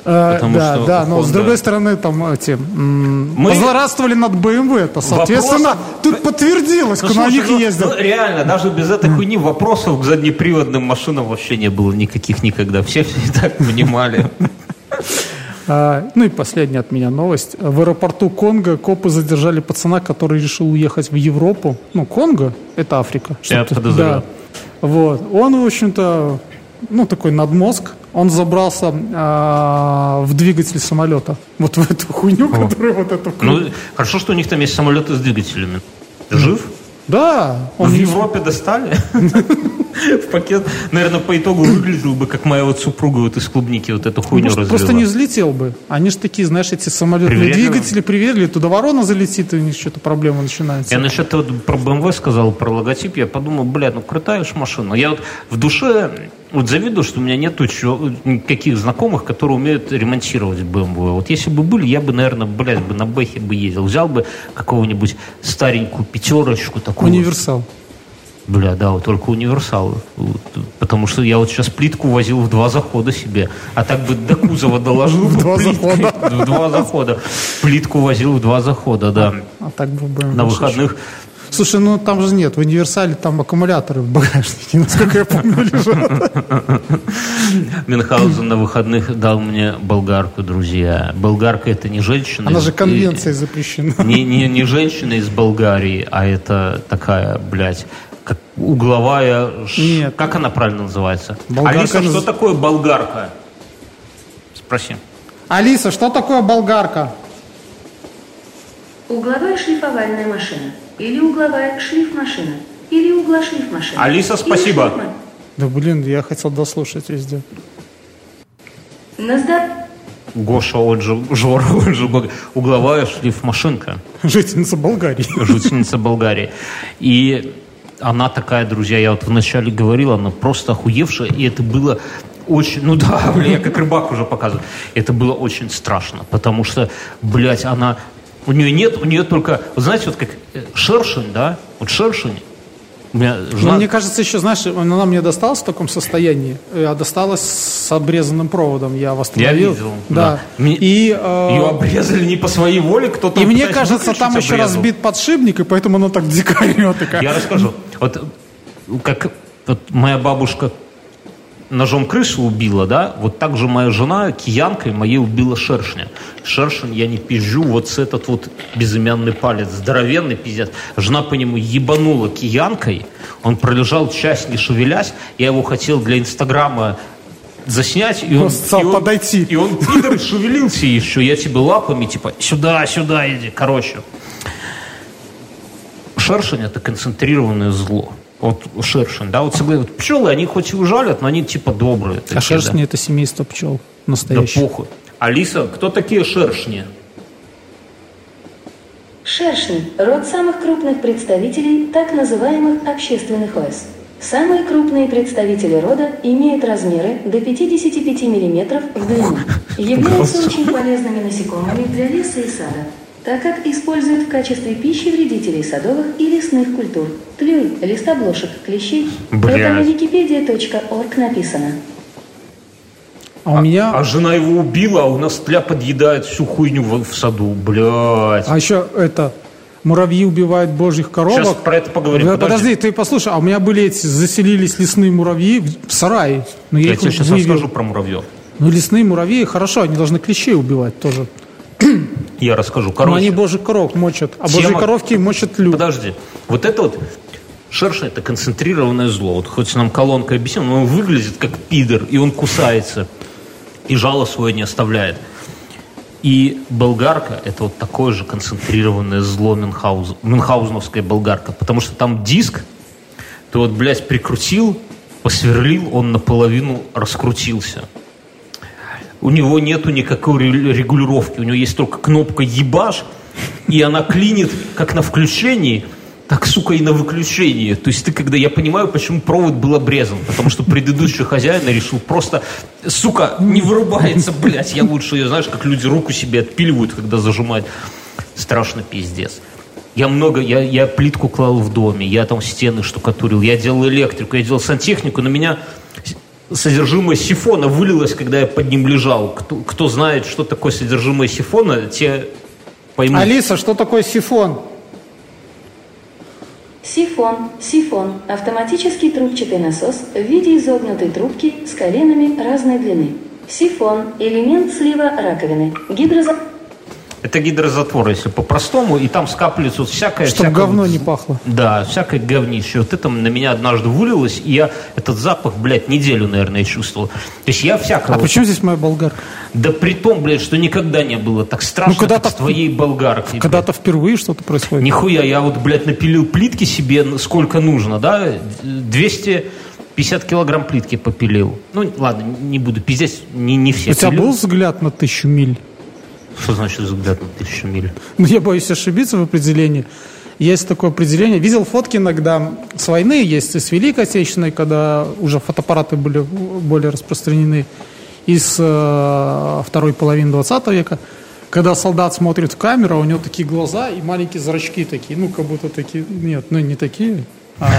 Э, Потому да, что да, но с Honda- другой стороны, там эти Мы- позлорадствовали над BMW, это, соответственно, Вопросов- тут подтвердилось, Ну, на слушай, них ну, ездил. ну, реально, даже без этой хуйни вопросов к заднеприводным машинам вообще не было никаких никогда. Все все и так понимали. А, ну и последняя от меня новость. В аэропорту Конго копы задержали пацана, который решил уехать в Европу. Ну, Конго – это Африка. Я подозревал. да. Вот. Он, в общем-то, ну, такой надмозг. Он забрался а, в двигатель самолета. Вот в эту хуйню, которая вот эту... Ну, хорошо, что у них там есть самолеты с двигателями. Ты жив? Да. Он В Европе достали? В пакет, наверное, по итогу выглядел бы, как моя вот супруга вот из клубники вот эту хуйню развела. просто не взлетел бы. Они же такие, знаешь, эти самолетные двигатели приверили, туда ворона залетит, и у них что-то проблема начинается. Я насчет вот про BMW сказал, про логотип, я подумал, блядь, ну крутая ж машина. Я вот в душе вот завидую, что у меня нету чё- никаких знакомых, которые умеют ремонтировать BMW. Вот если бы были, я бы, наверное, блядь, бы на Бэхе бы ездил. Взял бы какого-нибудь старенькую пятерочку такую. Универсал. Бля, да, вот только универсалы. Вот, потому что я вот сейчас плитку возил в два захода себе. А так бы до кузова доложил. В два захода. В два захода. Плитку возил в два захода, да. А так бы На выходных Слушай, ну там же нет, в универсале там аккумуляторы в багажнике, насколько я помню, лежат. Мюнхгаузен на выходных дал мне болгарку, друзья. Болгарка это не женщина. Она же конвенцией запрещена. Не, не, не женщина из Болгарии, а это такая, блядь, как угловая... ш- Нет. Как она правильно называется? Болгарка Алиса, наз- что такое болгарка? Спроси. Алиса, что такое болгарка? Угловая шлифовальная машина. Или угловая шлифмашина. Или углошлифмашина. Алиса, Или спасибо. шлифма- Да блин, я хотел дослушать везде. На здор- Гоша, он же Жора, Бог- угловая шлифмашинка, Жительница Болгарии. жительница Болгарии. И она такая, друзья, я вот вначале говорил, она просто охуевшая, и это было очень, ну да, бля, я как рыбак уже показываю, это было очень страшно, потому что, блядь, она, у нее нет, у нее только, вот знаете, вот как э, шершень, да, вот шершень, у меня Ну, жена, мне кажется, еще, знаешь, она мне досталась в таком состоянии, э, а досталась с обрезанным проводом. Я восстановил. видел, Да. да. Мне- И, э, ее обрезали не по своей воле, кто-то... и мне кажется, там еще обрезал. разбит подшипник, и поэтому она так дико такая. Я расскажу. Вот как вот моя бабушка ножом крысу убила, да, вот так же моя жена киянкой моей убила шершня. Шершень я не пизжу, вот с этот вот безымянный палец, здоровенный пиздец. Жена по нему ебанула киянкой, он пролежал часть не шевелясь, я его хотел для Инстаграма заснять, и он, Стал и он- подойти. И он, пидор, шевелился еще, я тебе лапами, типа, сюда, сюда иди, короче. Шершень – это концентрированное зло. Вот шершень, да, вот, согласен, вот пчелы, они хоть и ужалят, но они типа добрые. такие, А шершни да. это семейство пчел Да настоящее. похуй. Алиса, кто такие шершни? Шершни – род самых крупных представителей так называемых общественных ос. Самые крупные представители рода имеют размеры до 55 мм в длину. Являются очень полезными насекомыми для леса и сада, так как используют в качестве пищи вредителей садовых и лесных культур. Тлюй, листоблошек, клещей. Блядь. Это на wikipedia.org написано. А у меня... А жена его убила, а у нас тля подъедает всю хуйню в, в саду, блядь. А еще это... Муравьи убивают божьих коровок. Сейчас про это поговорим, подожди. подожди, ты послушай, а у меня были эти, заселились лесные муравьи в в сарае. Но я, Я тебе сейчас вывел. расскажу про муравьев. Ну, лесные муравьи, хорошо, они должны клещей убивать тоже. Я расскажу. Но Короче, они божьих коров мочат, а Тема- божьи коровки мочат люд. Подожди. Вот это вот шершень это концентрированное зло. Вот хоть нам колонка объяснил, но он выглядит как пидор, и он кусается. И жало свое не оставляет. И болгарка – это вот такое же концентрированное зло Мюнхгауза, мюнхгаузеновская болгарка. Потому что там диск, ты вот, блядь, прикрутил, посверлил, он наполовину раскрутился. У него нету никакой ре- регулировки, у него есть только кнопка «Ебаш», и она клинит как на включении, так, сука, и на выключении. То есть ты, когда... Я понимаю, почему провод был обрезан, потому что предыдущий хозяин решил просто, сука, не вырубается, блядь, я лучше ее, знаешь, как люди руку себе отпиливают, когда зажимают. Страшно пиздец. Я много, я, я плитку клал в доме, я там стены штукатурил, я делал электрику, я делал сантехнику, на меня содержимое сифона вылилось, когда я под ним лежал. Кто, кто знает, что такое содержимое сифона, те поймут. Алиса, что такое сифон? Сифон, сифон – автоматический трубчатый насос в виде изогнутой трубки с коленами разной длины. Сифон – элемент слива раковины. Гидроза... Это гидрозатвор, если по-простому, и там скапливается вот всякое... Чтобы всякое- говно не пахло. Да, всякое говнище. Вот это на меня однажды вылилось, и я этот запах, блядь, неделю, наверное, чувствовал. То есть я всякого... А почему здесь моя болгарка? Да при том, блядь, что никогда не было так страшно, Ну, когда-то как с твоей болгаркой. Когда-то впервые что-то происходит. Нихуя, я вот, блядь, напилил плитки себе сколько нужно, да? 250 килограмм плитки попилил. Ну, ладно, не буду пиздец, не, не все У тебя пилил. был взгляд на тысячу миль? Что значит взгляд на тысячу миль? Ну, я боюсь ошибиться в определении. Есть такое определение. Видел фотки иногда с войны, есть и с Великой Отечественной, когда уже фотоаппараты были более распространены, и с э, второй половины 20 века, когда солдат смотрит в камеру, а у него такие глаза и маленькие зрачки такие, ну, как будто такие, нет, ну, не такие. А,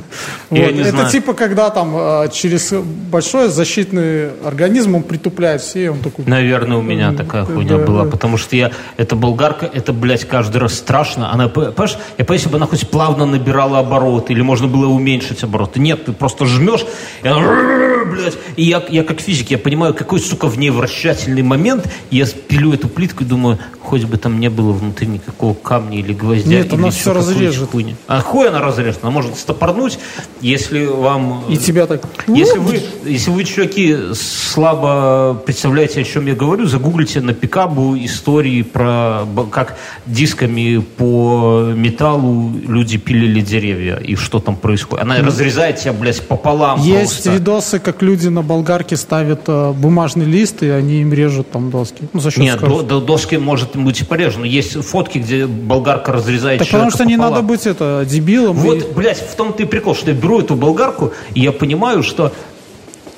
вот. Это знаю. типа, когда там э, через большой защитный организм он притупляет все, и он такой... Наверное, у меня такая хуйня да, была, да. потому что я, эта болгарка, это, блядь, каждый раз страшно. Она, понимаешь, я понимаю, если бы она хоть плавно набирала обороты, или можно было уменьшить обороты. Нет, ты просто жмешь, и она, блядь, и я, я как физик, я понимаю, какой, сука, в ней вращательный момент, я пилю эту плитку и думаю, хоть бы там не было внутри никакого камня или гвоздя. Нет, или она какой-нибудь разрежет. хуйни. А хуй она разрежет, она может стопорнуть, если вам... И тебя так... Если вы, если вы, чуваки, слабо представляете, о чем я говорю, загуглите на Пикабу истории про как дисками по металлу люди пилили деревья и что там происходит. Она разрезает тебя, блядь, пополам Есть просто. видосы, как люди на болгарке ставят э, бумажный лист, и они им режут там доски. Ну, за счет Нет, до, до доски может быть и порежено. Есть фотки, где болгарка разрезает Так потому что не пополам. надо быть это дебилом. и Вот, блядь, в том-то и прикол, что я беру эту болгарку, и я понимаю, что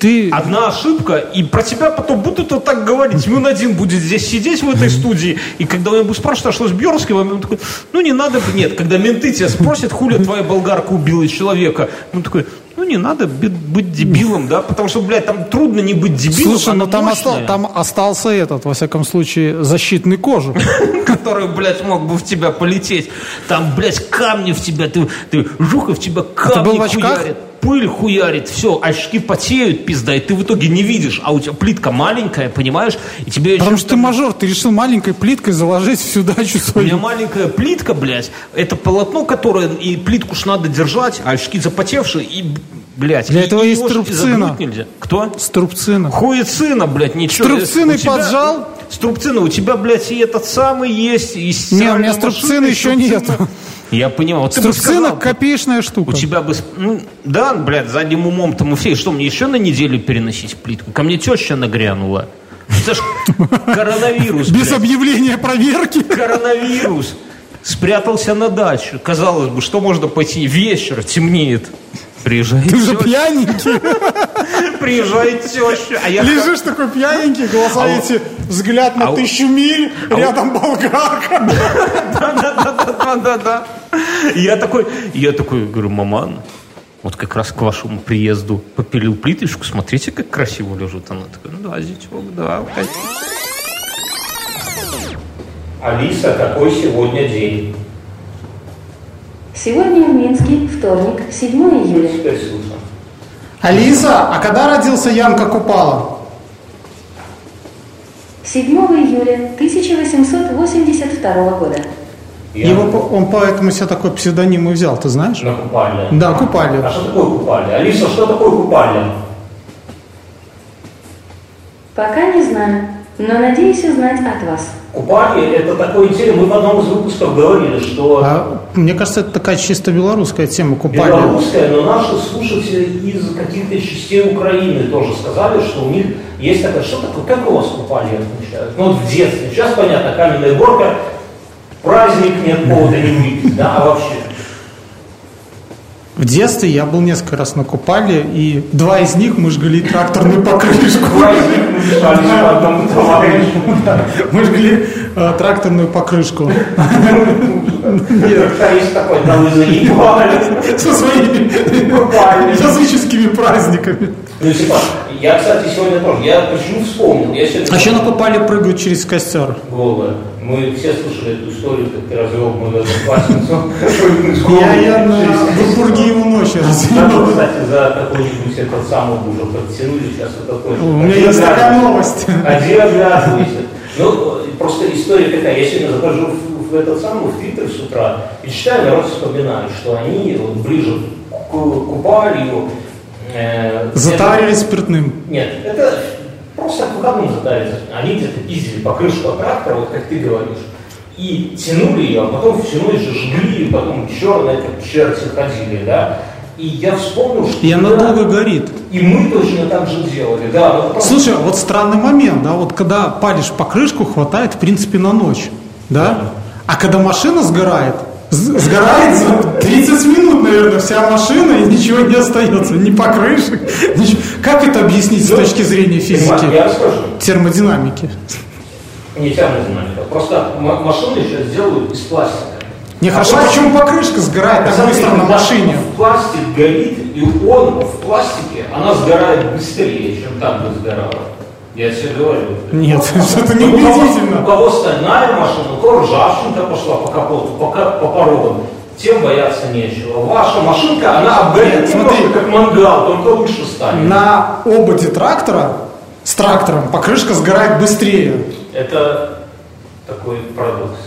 ты... Одна ошибка, и про тебя потом будут вот так говорить. Мюн один будет здесь сидеть в этой студии, и когда он будет спрашивать, а что с Бьерским, он такой, ну не надо, нет. Когда менты тебя спросят, хули твоя болгарка убила человека, он такой, ну не надо быть, дебилом, да, потому что, блядь, там трудно не быть дебилом, Слушай, она ну там, мощная, оста- там остался этот, во всяком случае, защитный кожух. который, блядь, мог бы в тебя полететь. Там, блядь, камни в тебя, ты, ты жух, и в тебя камни был в очках? хуярят. Пыль хуярит, все, очки потеют, пизда, и ты в итоге не видишь, а у тебя плитка маленькая, понимаешь, и тебе Потому что ты мажор, ты решил маленькой плиткой заложить всю дачу У меня свою. маленькая плитка, блядь, это полотно, которое, и плитку ж надо держать, а очки запотевшие, и, блядь, Для этого есть струбцина. нельзя. Кто? Струбцина. Хуецина, блядь, ничего. Струбцины тебя- поджал? Струбцина, у тебя, блядь, и этот самый есть, и Не, у меня струбцины еще струбцина. Я понимаю. Вот сказал, копеечная штука. у тебя бы... Ну, да, блядь, задним умом-то мы все. Что, мне еще на неделю переносить плитку? Ко мне теща нагрянула. Это ж коронавирус, Без блядь. объявления проверки. Коронавирус. Спрятался на дачу. Казалось бы, что можно пойти? Вечер, темнеет. Приезжает Ты же теща. пьяненький. Приезжает теща. А я Лежишь такой пьяненький, глаза А эти, взгляд на а тысячу миль, рядом болгарка. Да-да-да. Я такой, я такой говорю, маман, вот как раз к вашему приезду попилил плиточку, смотрите, как красиво лежит. Она такая, ну да, зятек, да. Алиса, какой сегодня день? Сегодня в Минске вторник, 7 июля. Алиса, а когда родился Янка Купала? 7 июля 1882 года. Его, по- он поэтому себе такой псевдоним и взял, ты знаешь? На купальне. Да, Купали. А что такое купальня? Алиса, что такое купальня? Пока не знаю, но надеюсь узнать от вас. Купальня – это такое интересно. Мы в одном из выпусков говорили, что А, мне кажется, это такая чисто белорусская тема Купали. Белорусская, но наши слушатели из каких-то частей Украины тоже сказали, что у них есть такая, что такое, как у вас купальня отмечают? Ну вот в детстве, сейчас понятно, каменная горка, праздник, нет повода не выпить, да, а вообще. В детстве я был несколько раз на Купале, и два из них мы жгли тракторную покрышку. Мы жгли э, тракторную покрышку. Со своими языческими праздниками. Ну, я, кстати, сегодня тоже, я почему вспомнил. А еще на Купале прыгают через костер. Голая. Мы все слышали эту историю, как ты развел мою одноклассницу. Я ее на Бургиеву ночи развел. кстати, за какой-нибудь этот самый уже подтянули сейчас это тоже. У меня есть такая новость. Один обязывайся. Ну, просто история такая. Я сегодня захожу в, этот самый, в Твиттер с утра и читаю, народ вспоминает, что они вот ближе к Купалию... э, Затарили спиртным. нет, это просто выходным затариться. Они где-то пиздили покрышку от трактора, вот как ты говоришь, и тянули ее, а потом всю ночь жгли, и потом черные как черти ходили, да. И я вспомнил, что... И она да, долго горит. И мы точно так же делали, да. ну, просто- Слушай, вот странный момент, да, вот когда палишь покрышку, хватает, в принципе, на ночь, да? А когда машина сгорает, сгорает за 30 минут, наверное, вся машина, и ничего не остается, ни покрышек, ничего. Как это объяснить с Ну, точки зрения физики, Я расскажу. термодинамики? Не термодинамика. Просто машины сейчас делают из пластика. Не, А хорошо, пластик- почему покрышка сгорает так быстро на машине? Пластик горит, и он в пластике, она сгорает быстрее, чем там бы сгорала. Я тебе говорю. Нет, это не Ну, у кого- У кого стальная машина, у кого ржавчинка пошла по капоту, по, по порогам, тем бояться нечего. Ваша машинка, она обгорит Смотри. как мангал, только лучше станет. На ободе трактора с трактором покрышка сгорает быстрее. Это такой парадокс.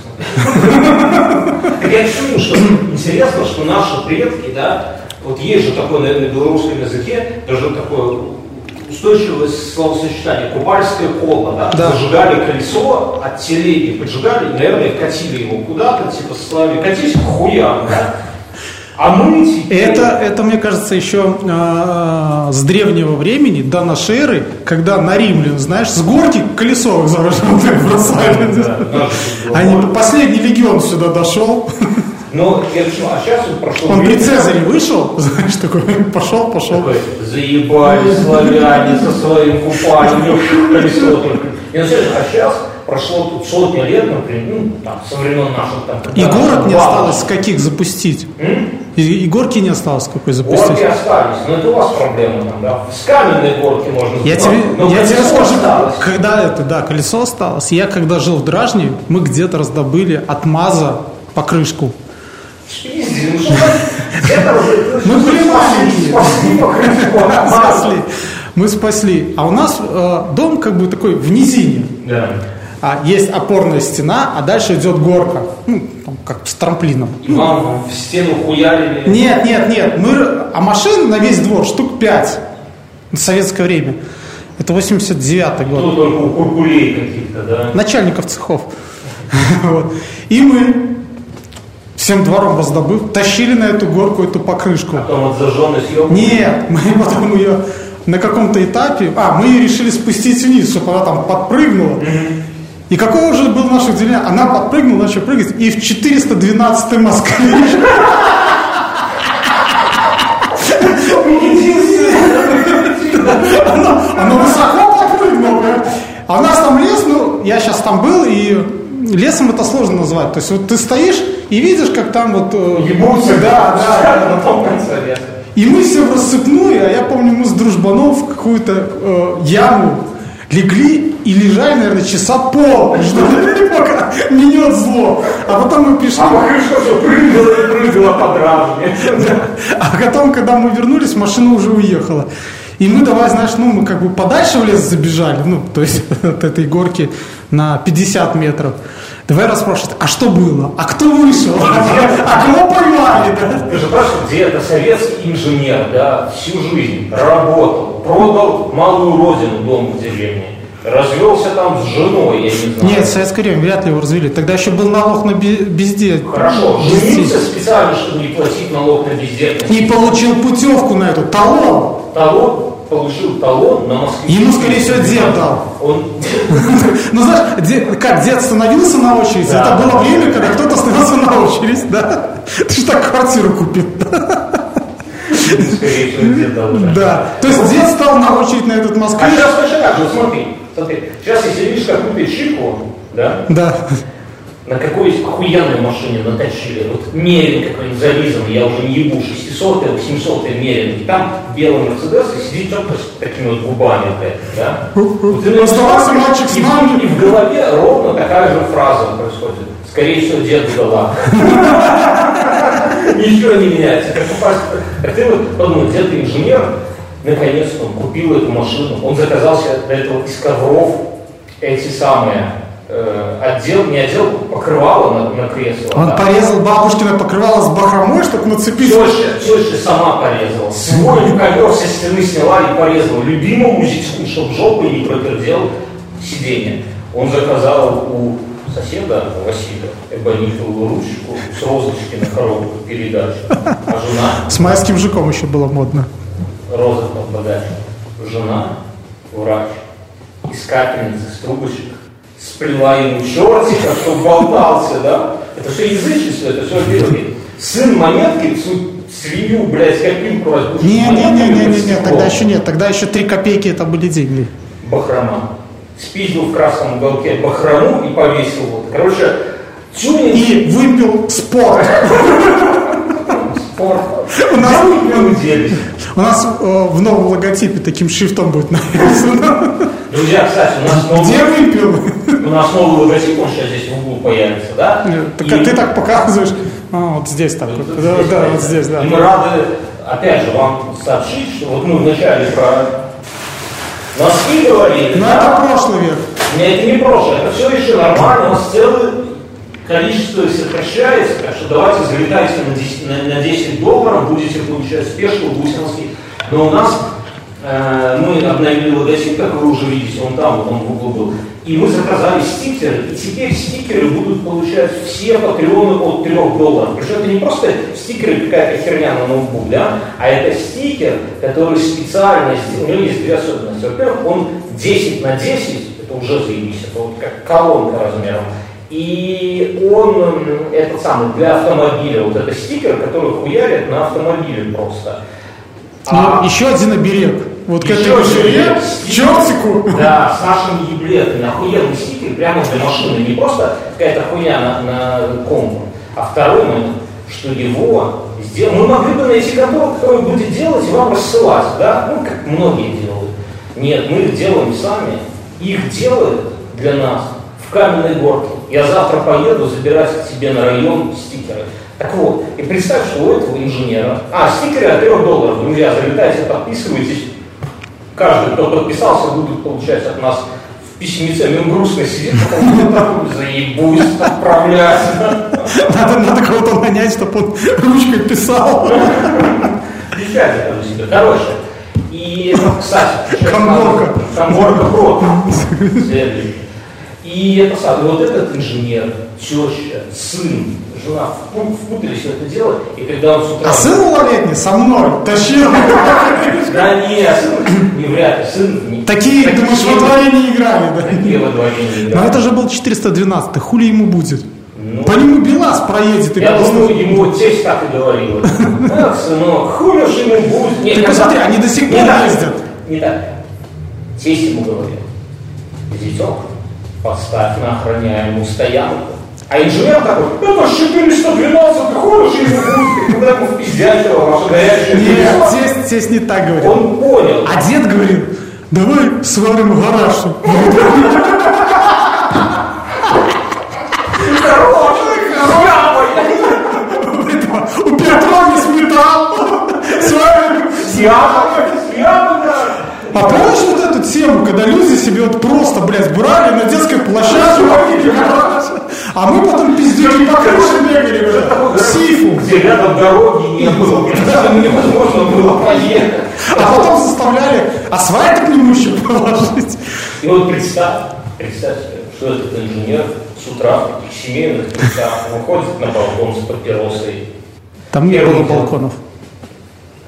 Так я чему, что интересно, что наши предки, да, вот есть же такое на, на белорусском языке, даже такое устойчивое словосочетание, купальское коло, да, Да. зажигали колесо от телеги, поджигали, наверное, катили его куда-то, типа, словами, катись к хуям, да, а мы теперь... Это, это, мне кажется, еще э, с древнего времени, до нашей эры, когда на римлян, знаешь, с горки колесо зараженное бросали. Они, последний легион сюда дошел. Но я почему, а сейчас вот прошло Он при Цезаре вышел, знаешь, такой, пошел, пошел. Такой, заебали славяне со своим купанием. И деле, а сейчас прошло сотни лет, например, ну, там, со времен наших там... И город не осталось с каких запустить. И, и горки не осталось какой Горки запустить. остались, но это у вас проблема там, да? С каменной горки можно Я тебе, но я тебе расскажу, осталось. когда это, да, колесо осталось. Я когда жил в Дражне, мы где-то раздобыли от МАЗа покрышку. Спиздили, Ну что где-то Мы были спасли, маленькие. Мы спасли. А у нас э, дом как бы такой в низине. Да. А есть опорная стена, а дальше идет горка. Ну, там, как с трамплином. И вам в стену хуярили. Нет, нет, нет. Мы, а машин на весь двор штук 5 в советское время. Это 89-й год. Тут только у куркулей каких-то, да? начальников цехов. Вот. И мы, всем двором раздобыв, тащили на эту горку эту покрышку. Потом от зажженной съемки. Нет, мы потом ее на каком-то этапе, а, мы ее решили спустить вниз, чтобы она там подпрыгнула. И какое уже было наше удивление, она подпрыгнула, начала прыгать, и в 412 Москве она, она высоко подпрыгнула. А у нас там лес, ну, я сейчас там был, и лесом это сложно назвать. То есть вот ты стоишь и видишь, как там вот... э, Ебутся, да, да, на том конце леса. и мы все в рассыпную, а я помню, мы с дружбанов в какую-то э, яму легли и лежали, наверное, часа пол, чтобы пока минет зло. А потом мы пришли, А покрышка все прыгала и прыгала под рамами. а потом, когда мы вернулись, машина уже уехала. И мы давай, знаешь, ну мы как бы подальше в лес забежали, ну, то есть от этой горки на 50 метров. Давай расспрашивать, а что было? А кто вышел? А кого поймали? Ты же спрашиваешь, где это советский инженер, да, всю жизнь работал, продал малую родину, дом в деревне, развелся там с женой, я не знаю. Нет, в советское время вряд ли его развели. Тогда еще был налог на бе- безде. Хорошо, женился специально, чтобы не платить налог на бездетность. И получил путевку на эту, талон. Талон, получил талон на Москве. Ему, скорее всего, дед дал. Он, Ну, знаешь, как дед становился на очередь, это было время, когда кто-то становился на очередь, да? Ты же так квартиру купил. скорее всего, дед дал. Да. То есть дед стал на очередь на этот А Москве. сейчас так же, смотри, смотри, сейчас если видишь какую-то чику, да, Да. на какой охуенной машине натащили, вот мерин какой-нибудь зализанный, я уже не ебу, 600 800 мерин, и там белый Мерседес, и сидит тетка с такими вот губами, да? Вот Оставался мальчик с и, нами. и в голове ровно такая же фраза происходит. Скорее всего, дед дала. Ничего не меняется. Как ты вот подумай, дед инженер, наконец-то он купил эту машину, он заказал себе для этого из ковров эти самые э, отдел, не отдел, покрывало на, на кресло. Он да. порезал бабушкина покрывало с бахромой, чтобы нацепить. Теща, теща сама порезала. Свой ковер со стены сняла и порезала. Любимому зятьку, чтобы жопой не пропердел сиденье. Он заказал у соседа Василия эбонитовую ручку с розочки на коробку передач. А жена, С майским жуком еще было модно. Роза богач, жена, врач, из капельницы, с трубочек, сплела ему чертика, чтобы болтался, да? Это все язычество, это все первый. Сын монетки, свинью, блядь, копилку разбудил. Не-не-не-не-не, тогда еще нет, тогда еще три копейки это были деньги. Бахрома. Спиздил в красном уголке бахрому и повесил вот. Короче, тюнинг И выпил спорт. У нас, у нас э, в новом логотипе таким шрифтом будет написано. Друзья, кстати, у нас Где новый, выпил? у нас новый логотип, он сейчас здесь в углу появится, да? Так И- а ты так показываешь. А, вот здесь так вот. Вот Да, здесь, да, вот здесь, да. И мы рады, опять же, вам сообщить, что вот мы вначале про носки говорили. Но да? это прошлый век. Нет, это не прошлое, это все еще нормально, у нас целое количество сокращается, так что давайте залетайте на 10, на, на 10 долларов, будете получать спешку бусинский. Но у нас э, мы обновили логотип, как вы уже видите, он там, он в углу был. И мы заказали стикеры, и теперь стикеры будут получать все патреоны от 3 долларов. Причем это не просто стикеры какая-то херня на ноутбук, да, а это стикер, который специально сделан, у него есть две особенности. Во-первых, он 10 на 10, это уже заебись, это вот как колонка размером. И он, этот самый, для автомобиля, вот это стикер, который хуярит на автомобиле просто. А- Ну, еще один оберег. Вот к этому оберег. чертику. Да, с нашими еблетами, охуенный стикер прямо для машины. Не просто какая-то хуйня на, на комбо. А второй момент, что его сделал. Мы могли бы найти контору, которая будет делать и вам рассылать, да? Ну, как многие делают. Нет, мы их делаем сами. Их делают для нас в каменной горке. Я завтра поеду забирать к себе на район стикеры. Так вот, и представь, что у этого инженера... А, стикеры от 3 долларов, друзья, залетайте, подписывайтесь. Каждый, кто подписался, будет получать от нас в письмеце. Он грустно сидит, заебусь отправлять. Надо, надо кого-то нанять, чтобы он ручкой писал. Это себе. Короче, и, кстати, Коморка. Коморка Про. Следующий. И это самое, вот этот инженер, теща, сын, жена впу- впутались в это дело, и когда он с утра... А сын малолетний со мной тащил. Да нет, не вряд ли, сын... Такие, думаешь, во дворе не играли, да? Такие во дворе не Но играли. это же был 412 хули ему будет? Ну, По нему БелАЗ проедет Я думаю, ему тесть так и говорил. Ах, сынок, хули ж ему будет? Нет, Ты посмотри, так. они до сих пор так. ездят. Не так. Тесть ему говорил. Зятек, поставь на охраняемую стоянку. А инженер такой, это ж 412, ты ходишь и когда ему впиздячило наша горячая Нет, колесо». тесть, тесть не так говорил. Он понял. А дед говорил, давай сварим гараж. У Петровни металл. Сварим. А помнишь вот эту тему, когда люди себе вот просто, блядь, брали на детской площадке, а мы потом пиздюки по крыше бегали, блядь, сифу. Где рядом дороги не было, невозможно было поехать. А потом заставляли асфальт к нему еще положить. И вот представь, представь себе, что этот инженер с утра в таких семейных вещах выходит на балкон с папиросой. Там не было балконов.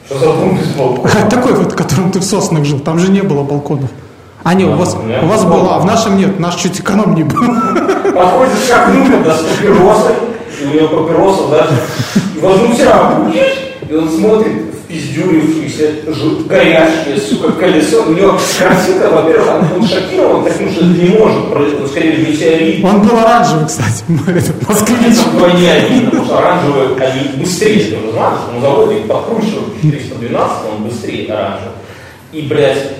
Что за дом без балкона? Такой вот, в котором ты в соснах жил, там же не было балконов. А не, у вас, у вас был было, а в нашем нет, наш чуть экономнее был. Подходит к окну, когда с папиросой, у него папироса даже, и возмутя и он смотрит жу- горящее, сука, колесо. У него картинка, во-первых, он, он шокирован, таким, что это не может произойти, он скорее метеорит. Он был оранжевый, кстати, этот москвич. Это вдвойне обидно, потому что оранжевые, они быстрее, что на заводе их подкручивают 412, он быстрее оранжевый. И, блядь,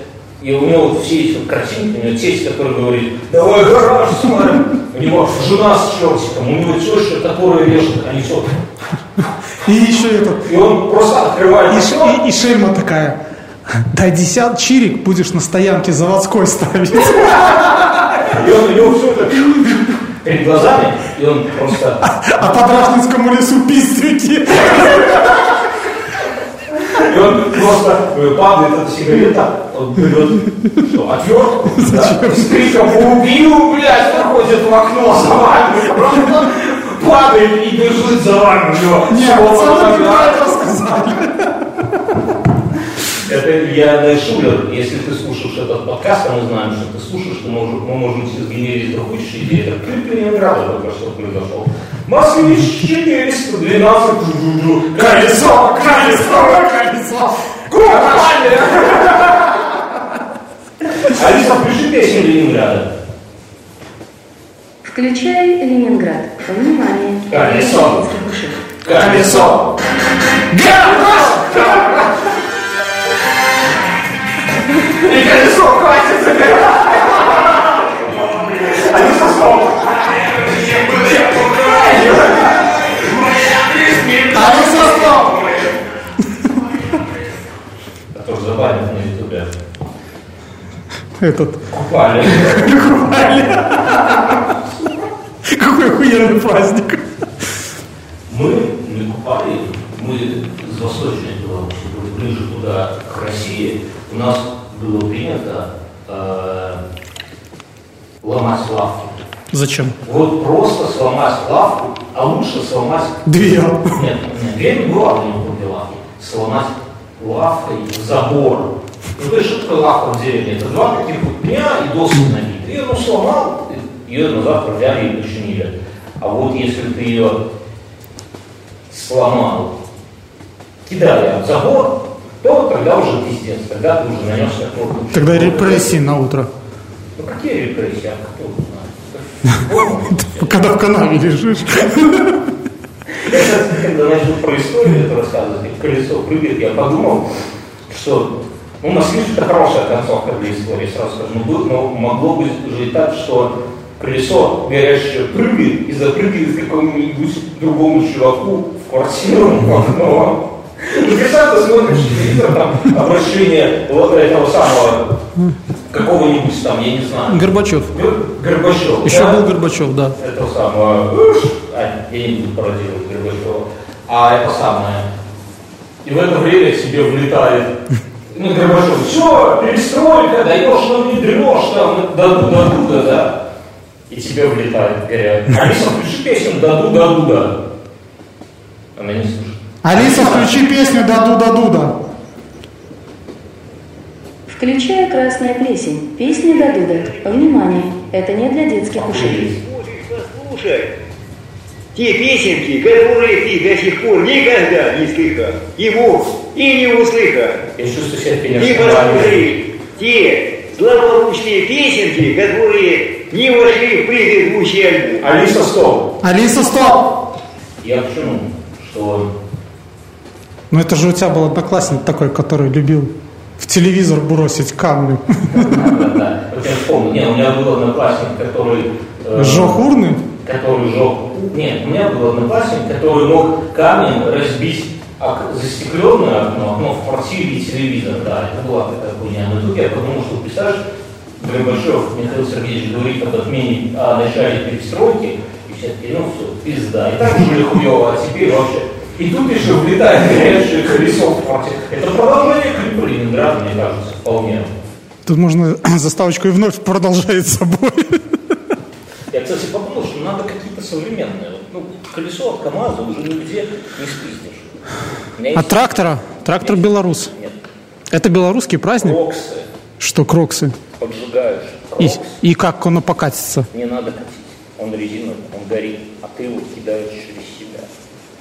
и у него вот все эти картинки, у него тесть, который говорит, давай гараж смотрим. У него жена с чертиком, у него теща, которая режет колесо. И еще этот, И он просто открывает и, окно, и- и Шельма такая, дай десят чирик, будешь на стоянке заводской ставить. и он у него все это перед глазами, и он просто А по Дражницкому лесу пиздюки. И он просто э, падает эта сигарета, он берет что, отвертку, да, с криком «Убил, блядь!» проходит в окно за вами, просто падает и бежит за вами. Нет, пацаны это рассказали. Это я Шулер. Если ты слушаешь этот подкаст, а мы знаем, что ты слушаешь, то можем, мы можем тебе сгенерить другую идею. Это клип Ленинграда только что произошел. Москвич 412. Колесо, колесо, колесо. Купали! Алиса, включи песню Ленинграда. Включай Ленинград. Внимание! Колесо. Ушей. Колесо. И колесо катится. Алиса, стоп. Алиса, стоп! Который забанен на ютубе. Этот, Купали. какой охуенный праздник. Мы не купали, мы из Восточной Беларуси, были ближе туда, к России. У нас было принято э, ломать лавки. Зачем? Вот просто сломать лавку, а лучше сломать... Две. Нет, нет, две не было для лавки. Сломать лавкой забор. Ну, то есть, что такое лавка в деревне? Это два таких вот пня и доски набиты. Ее, ну, сломал, ее на завтра взяли и починили. А вот если ты ее сломал, кидали об забор, то тогда уже пиздец, тогда ты уже нанес какую-то... Тогда репрессии на утро. Ну какие репрессии? А кто? Когда в канаве лежишь. Я сейчас, когда начал про историю это рассказывать, как колесо прыгает, я подумал, что ну, у нас слишком хорошая концовка для истории, сразу скажу. Но могло быть же и так, что колесо горящее прыгает и запрыгает к какому-нибудь другому чуваку в квартиру в окно. Ну, представь, ты смотришь телевизор, там, обращение вот этого самого, какого-нибудь там, я не знаю. Горбачев. Гор- Горбачев. Еще да? был Горбачев, да. этого самого, а, я не буду пародировать Горбачева, а это самое. И в это время себе влетает, ну, Горбачев, все, перестройка, даешь нам не дрешь, там, даду, даду, да, да. И тебе влетает, говорят, Алиса, включи песню даду, даду, да. Она не слушает. Алиса, включи песню «Даду-даду-да». Включая красная плесень. Песня Дадуда. Внимание, это не для детских ушей. Послушай, те песенки, которые ты до сих пор никогда не слыхал, его и не услыхал. Я чувствую себя Ты пионерским послушай те злополучные песенки, которые не вошли в предыдущий альбом. Алиса, стоп. Алиса, стоп! Я почему? Что Ну это же у тебя был одноклассник такой, который любил в телевизор бросить камни. Да, да. Вот я вспомнил. Не, у меня был одноклассник, который... э, Жёг урны? Который жег... Нет, у меня был одноклассник, который мог камнем разбить ок- застекленное окно, окно в квартире и телевизор. Да, это была такая хуйня. Но тут я подумал, что, представляешь, Горбачев Михаил Сергеевич говорит об отмене, о начале перестройки, и все таки ну все, пизда. И так жили хуево, а теперь вообще... И тут еще влетает горячее колесо в. Это продолжение клипа Ленинграда, мне кажется, вполне. Тут можно заставочку и вновь продолжает собой. Я, кстати, подумал, что надо какие-то современные. Ну, колесо от КамАЗа уже нигде не спиздишь. А есть- трактора? Трактор белорус. Нет. Это белорусский праздник? Кроксы Что кроксы? поджигаешь. И, Крокс и как оно покатится? не надо катить. Он резиновый, он горит, а ты его кидаешь через себя.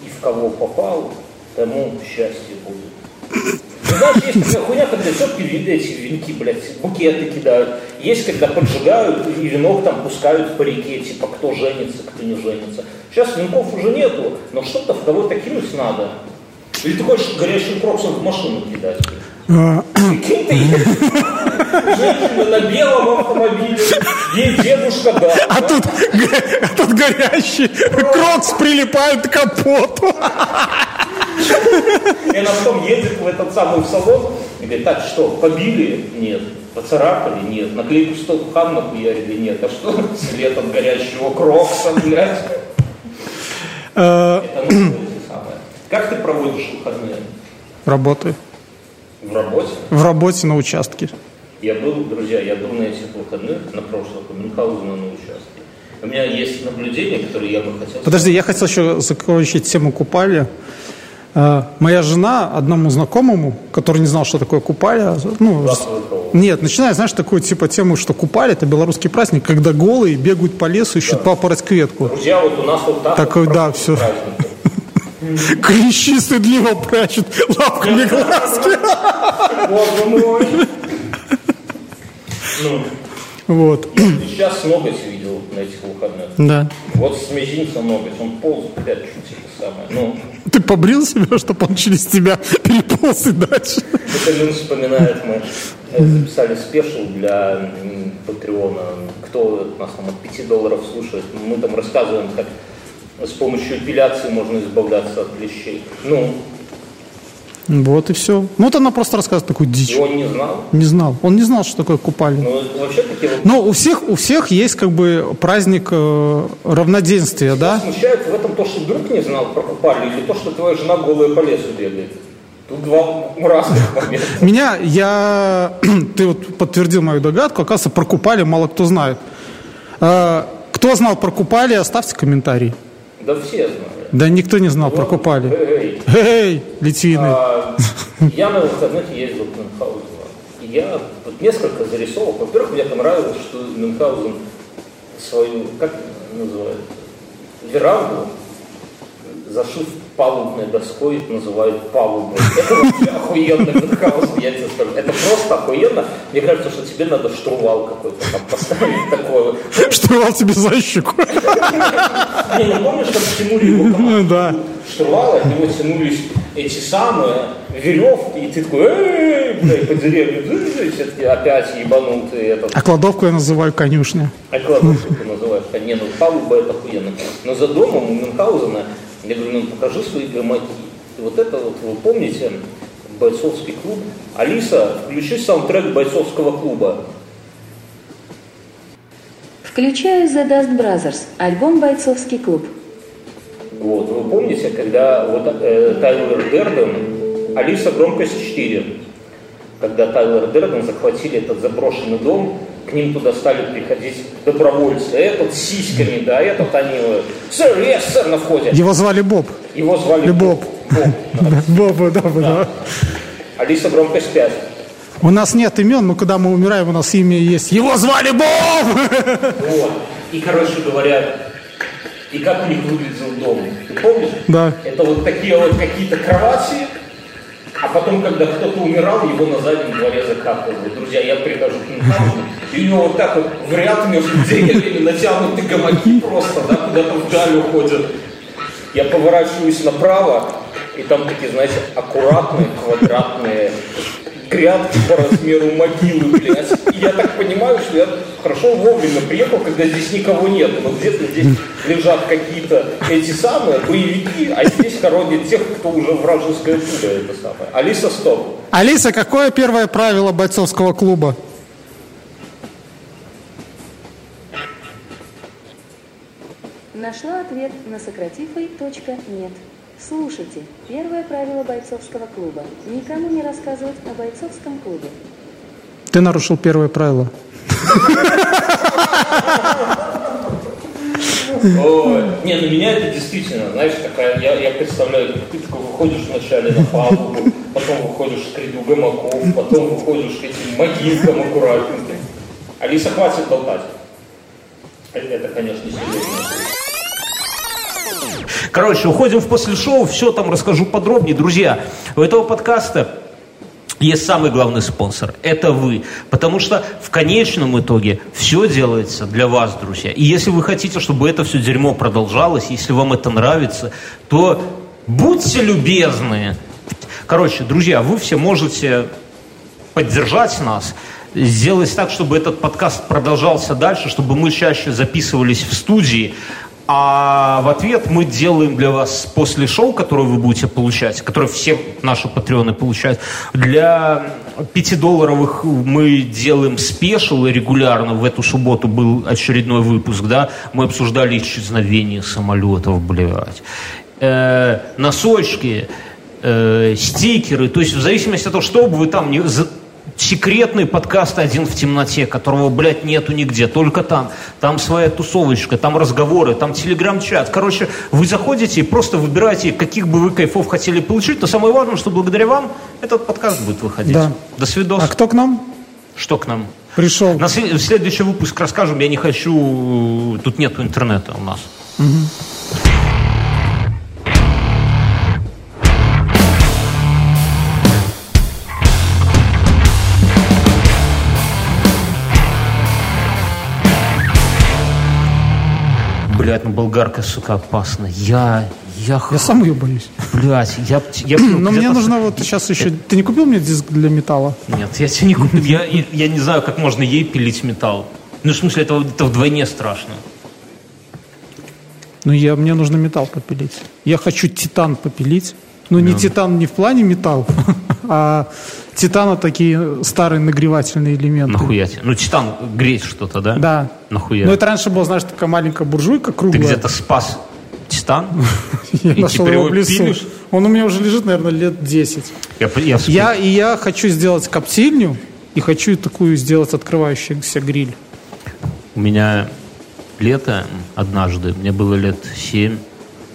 И в кого попал, тому счастье будет. Ты знаешь, есть такая хуйня, когда все-таки эти венки, блядь, букеты кидают. Есть, когда поджигают и венок там пускают по реке, типа, кто женится, кто не женится. Сейчас венков уже нету, но что-то в кого-то кинуть надо. Или ты хочешь горящим кроксом в машину кидать? Женщина на белом автомобиле, ей дедушка да. А тут, а тут горящий крокс прилипает к капоту. И она потом едет в этот самый салон и говорит, так что, побили? Нет. Поцарапали? Нет. Наклейку стоп хам нахуярили? Нет. А что след от горящего крокса, блядь? Э, Это ну. Как ты проводишь выходные? Работаю. В работе? В работе на участке. Я был, друзья, я был на этих выходных, на прошлых, у Мюнхгаузена на участке. У меня есть наблюдение, которое я бы хотел... Подожди, я хотел еще закончить тему купали. Э, Моя жена одному знакомому, который не знал, что такое купали, ну, Классовый провод. нет, начинает, знаешь, такую типа тему, что купали, это белорусский праздник, когда голые бегают по лесу, ищут папороть кветку. Друзья, вот у нас вот так Такой, вот да, всё. праздник. Клещи стыдливо прячут лапками глазки. Боже мой. Ну, Вот, сейчас ноготь видел на этих выходных. да. Вот с мизинцем ноготь, он полз, блядь, это самое. Ну, Ты побрил себя, чтобы он через тебя переполз и дальше? Батальон вспоминает, мы э, записали спешл для Патреона. Кто нас там от 5 долларов слушает, мы там рассказываем, как с помощью эпиляции можно избавляться от клещей. Ну, Вот и все. Ну, вот она просто рассказывает такую дичь. и он не знал. Не знал. Он не знал, что такое купальня. Ну, вообще такие вот Но у всех, у всех есть как бы праздник э, равноденствия, да? Смущает в этом то, что друг не знал про купальню, или то, что твоя жена голая по лесу бегает. Тут два разных момента. Меня, я, ты вот подтвердил мою догадку, оказывается, про купали мало кто знает. Э, кто знал про купали, оставьте комментарий. Да все знают. Да никто не знал про купали. Эй, Эй, Литвины. а, Я на выходных ездил в Мюнхгаузен. И я тут несколько зарисовок. Во-первых, мне понравилось, что Мюнхгаузен свою, как называют, веранду, зашив палубной доской, называют палубой. Это вообще охуенно Мюнхгаузен, я тебе скажу. Это просто охуенно. Мне кажется, что тебе надо штурвал какой-то там поставить такой. Штурвал тебе за щеку. Не, ну помнишь, как тянули его? Ну да. штурвала, от него тянулись эти самые веревки, и ты такой, эй, по деревне, «Эй», все-таки опять ебанутый этот, А кладовку я называю конюшня. окладывай, что ты называешь, не, ну палуба это охуенно. Но за домом у Мюнхгаузена Я говорю, ну покажи свои гамаки. И вот это вот, вы помните, бойцовский клуб. Алиса, включи саундтрек бойцовского клуба. Включаю The Dust Brothers, альбом «Бойцовский клуб». Вот, вы помните, когда вот э, Тайлер Дерден, Алиса громкость 4, когда Тайлер Дерден захватили этот заброшенный дом, к ним туда стали приходить добровольцы. Этот с сиськами, да, этот они... Сэр, yes, сэр, на входе. Его звали Боб. Его звали Боб. Боб. Боб, да, да. Алиса громкость 5. У нас нет имен, но когда мы умираем, у нас имя есть. Его звали Боб! Вот. И, короче говоря, и как у них выглядел дом. Ты помнишь? Да. Это вот такие вот какие-то кровати, а потом, когда кто-то умирал, его на заднем дворе закапывали. Друзья, я прихожу к ним и у него вот так вот в ряд между деревьями натянуты гамаки просто, да, куда-то вдаль уходят. Я поворачиваюсь направо, и там такие, знаете, аккуратные квадратные грядки по размеру могилы, блядь. И я так понимаю, что я хорошо вовремя приехал, когда здесь никого нет. Но где-то здесь лежат какие-то эти самые боевики, а здесь хоронят тех, кто уже вражеская пуля, это самое. Алиса, стоп. Алиса, какое первое правило бойцовского клуба? Нашла ответ на сократифой.нет. Слушайте, первое правило бойцовского клуба. Никому не рассказывать о бойцовском клубе. Ты нарушил первое правило. Ой, не, ну меня это действительно, знаешь, такая, я, я представляю, ты такой выходишь вначале на палубу, потом выходишь к ряду гамаков, потом выходишь к этим могилкам аккуратненьким. Алиса, хватит болтать. Это, это, конечно, серьезно. Короче, уходим в после шоу, все там расскажу подробнее. Друзья, у этого подкаста есть самый главный спонсор. Это вы. Потому что в конечном итоге все делается для вас, друзья. И если вы хотите, чтобы это все дерьмо продолжалось, если вам это нравится, то будьте любезны. Короче, друзья, вы все можете поддержать нас, сделать так, чтобы этот подкаст продолжался дальше, чтобы мы чаще записывались в студии, а в ответ мы делаем для вас после шоу, которое вы будете получать, которое все наши патреоны получают. Для 5-долларовых мы делаем спешл регулярно. В эту субботу был очередной выпуск, да. Мы обсуждали исчезновение самолетов, блядь. Э, носочки, э, стикеры. То есть в зависимости от того, что бы вы там не секретный подкаст «Один в темноте», которого, блядь, нету нигде, только там. Там своя тусовочка, там разговоры, там телеграм-чат. Короче, вы заходите и просто выбираете, каких бы вы кайфов хотели получить, но самое важное, что благодаря вам этот подкаст будет выходить. Да. До свидос. А кто к нам? Что к нам? Пришел. На в следующий выпуск расскажем, я не хочу, тут нету интернета у нас. Блядь, ну болгарка, сука, опасна. Я, я, Я сам ее боюсь. блядь, я, я Но мне нужно вот сейчас еще... Ты не купил мне диск для металла? Нет, я тебе не купил. Я, я, я не знаю, как можно ей пилить металл. Ну, в смысле, это, это вдвойне страшно. Ну, я, мне нужно металл попилить. Я хочу титан попилить. Ну, не титан не в плане металл, а титана такие старые нагревательные элементы. Нахуя? Ну, титан греть что-то, да? Да. Нахуя? Ну, это раньше была, знаешь, такая маленькая буржуйка Ты круглая. где-то спас титан? Я и нашел его в лесу. пилишь? Он у меня уже лежит, наверное, лет 10. Я, я, Я, и я хочу сделать коптильню, и хочу такую сделать открывающийся гриль. У меня лето однажды, мне было лет семь,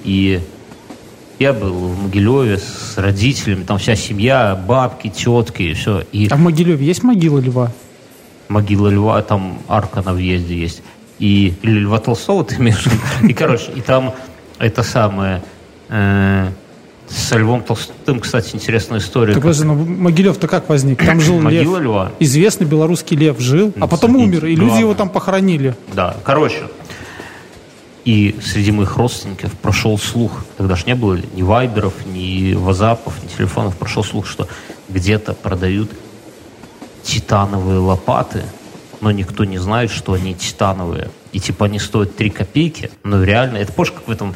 и я был в Могилеве с родителями, там вся семья, бабки, тетки, и все. И А в Могилеве есть могила льва? могила льва, там арка на въезде есть. И, или Льва Толстого ты имеешь? И, короче, и там это самое... э, со Львом Толстым, кстати, интересная история. Так подожди, ну Могилев-то как возник? Там жил Могила лев. льва? Известный белорусский лев жил, а Ну, потом умер, и люди главное. его там похоронили. Да, короче. И среди моих родственников прошел слух, тогда ж не было ни вайберов, ни вазапов, ни телефонов, прошел слух, что где-то продают титановые лопаты, но никто не знает, что они титановые. И типа они стоят 3 копейки, но реально, это позже как в этом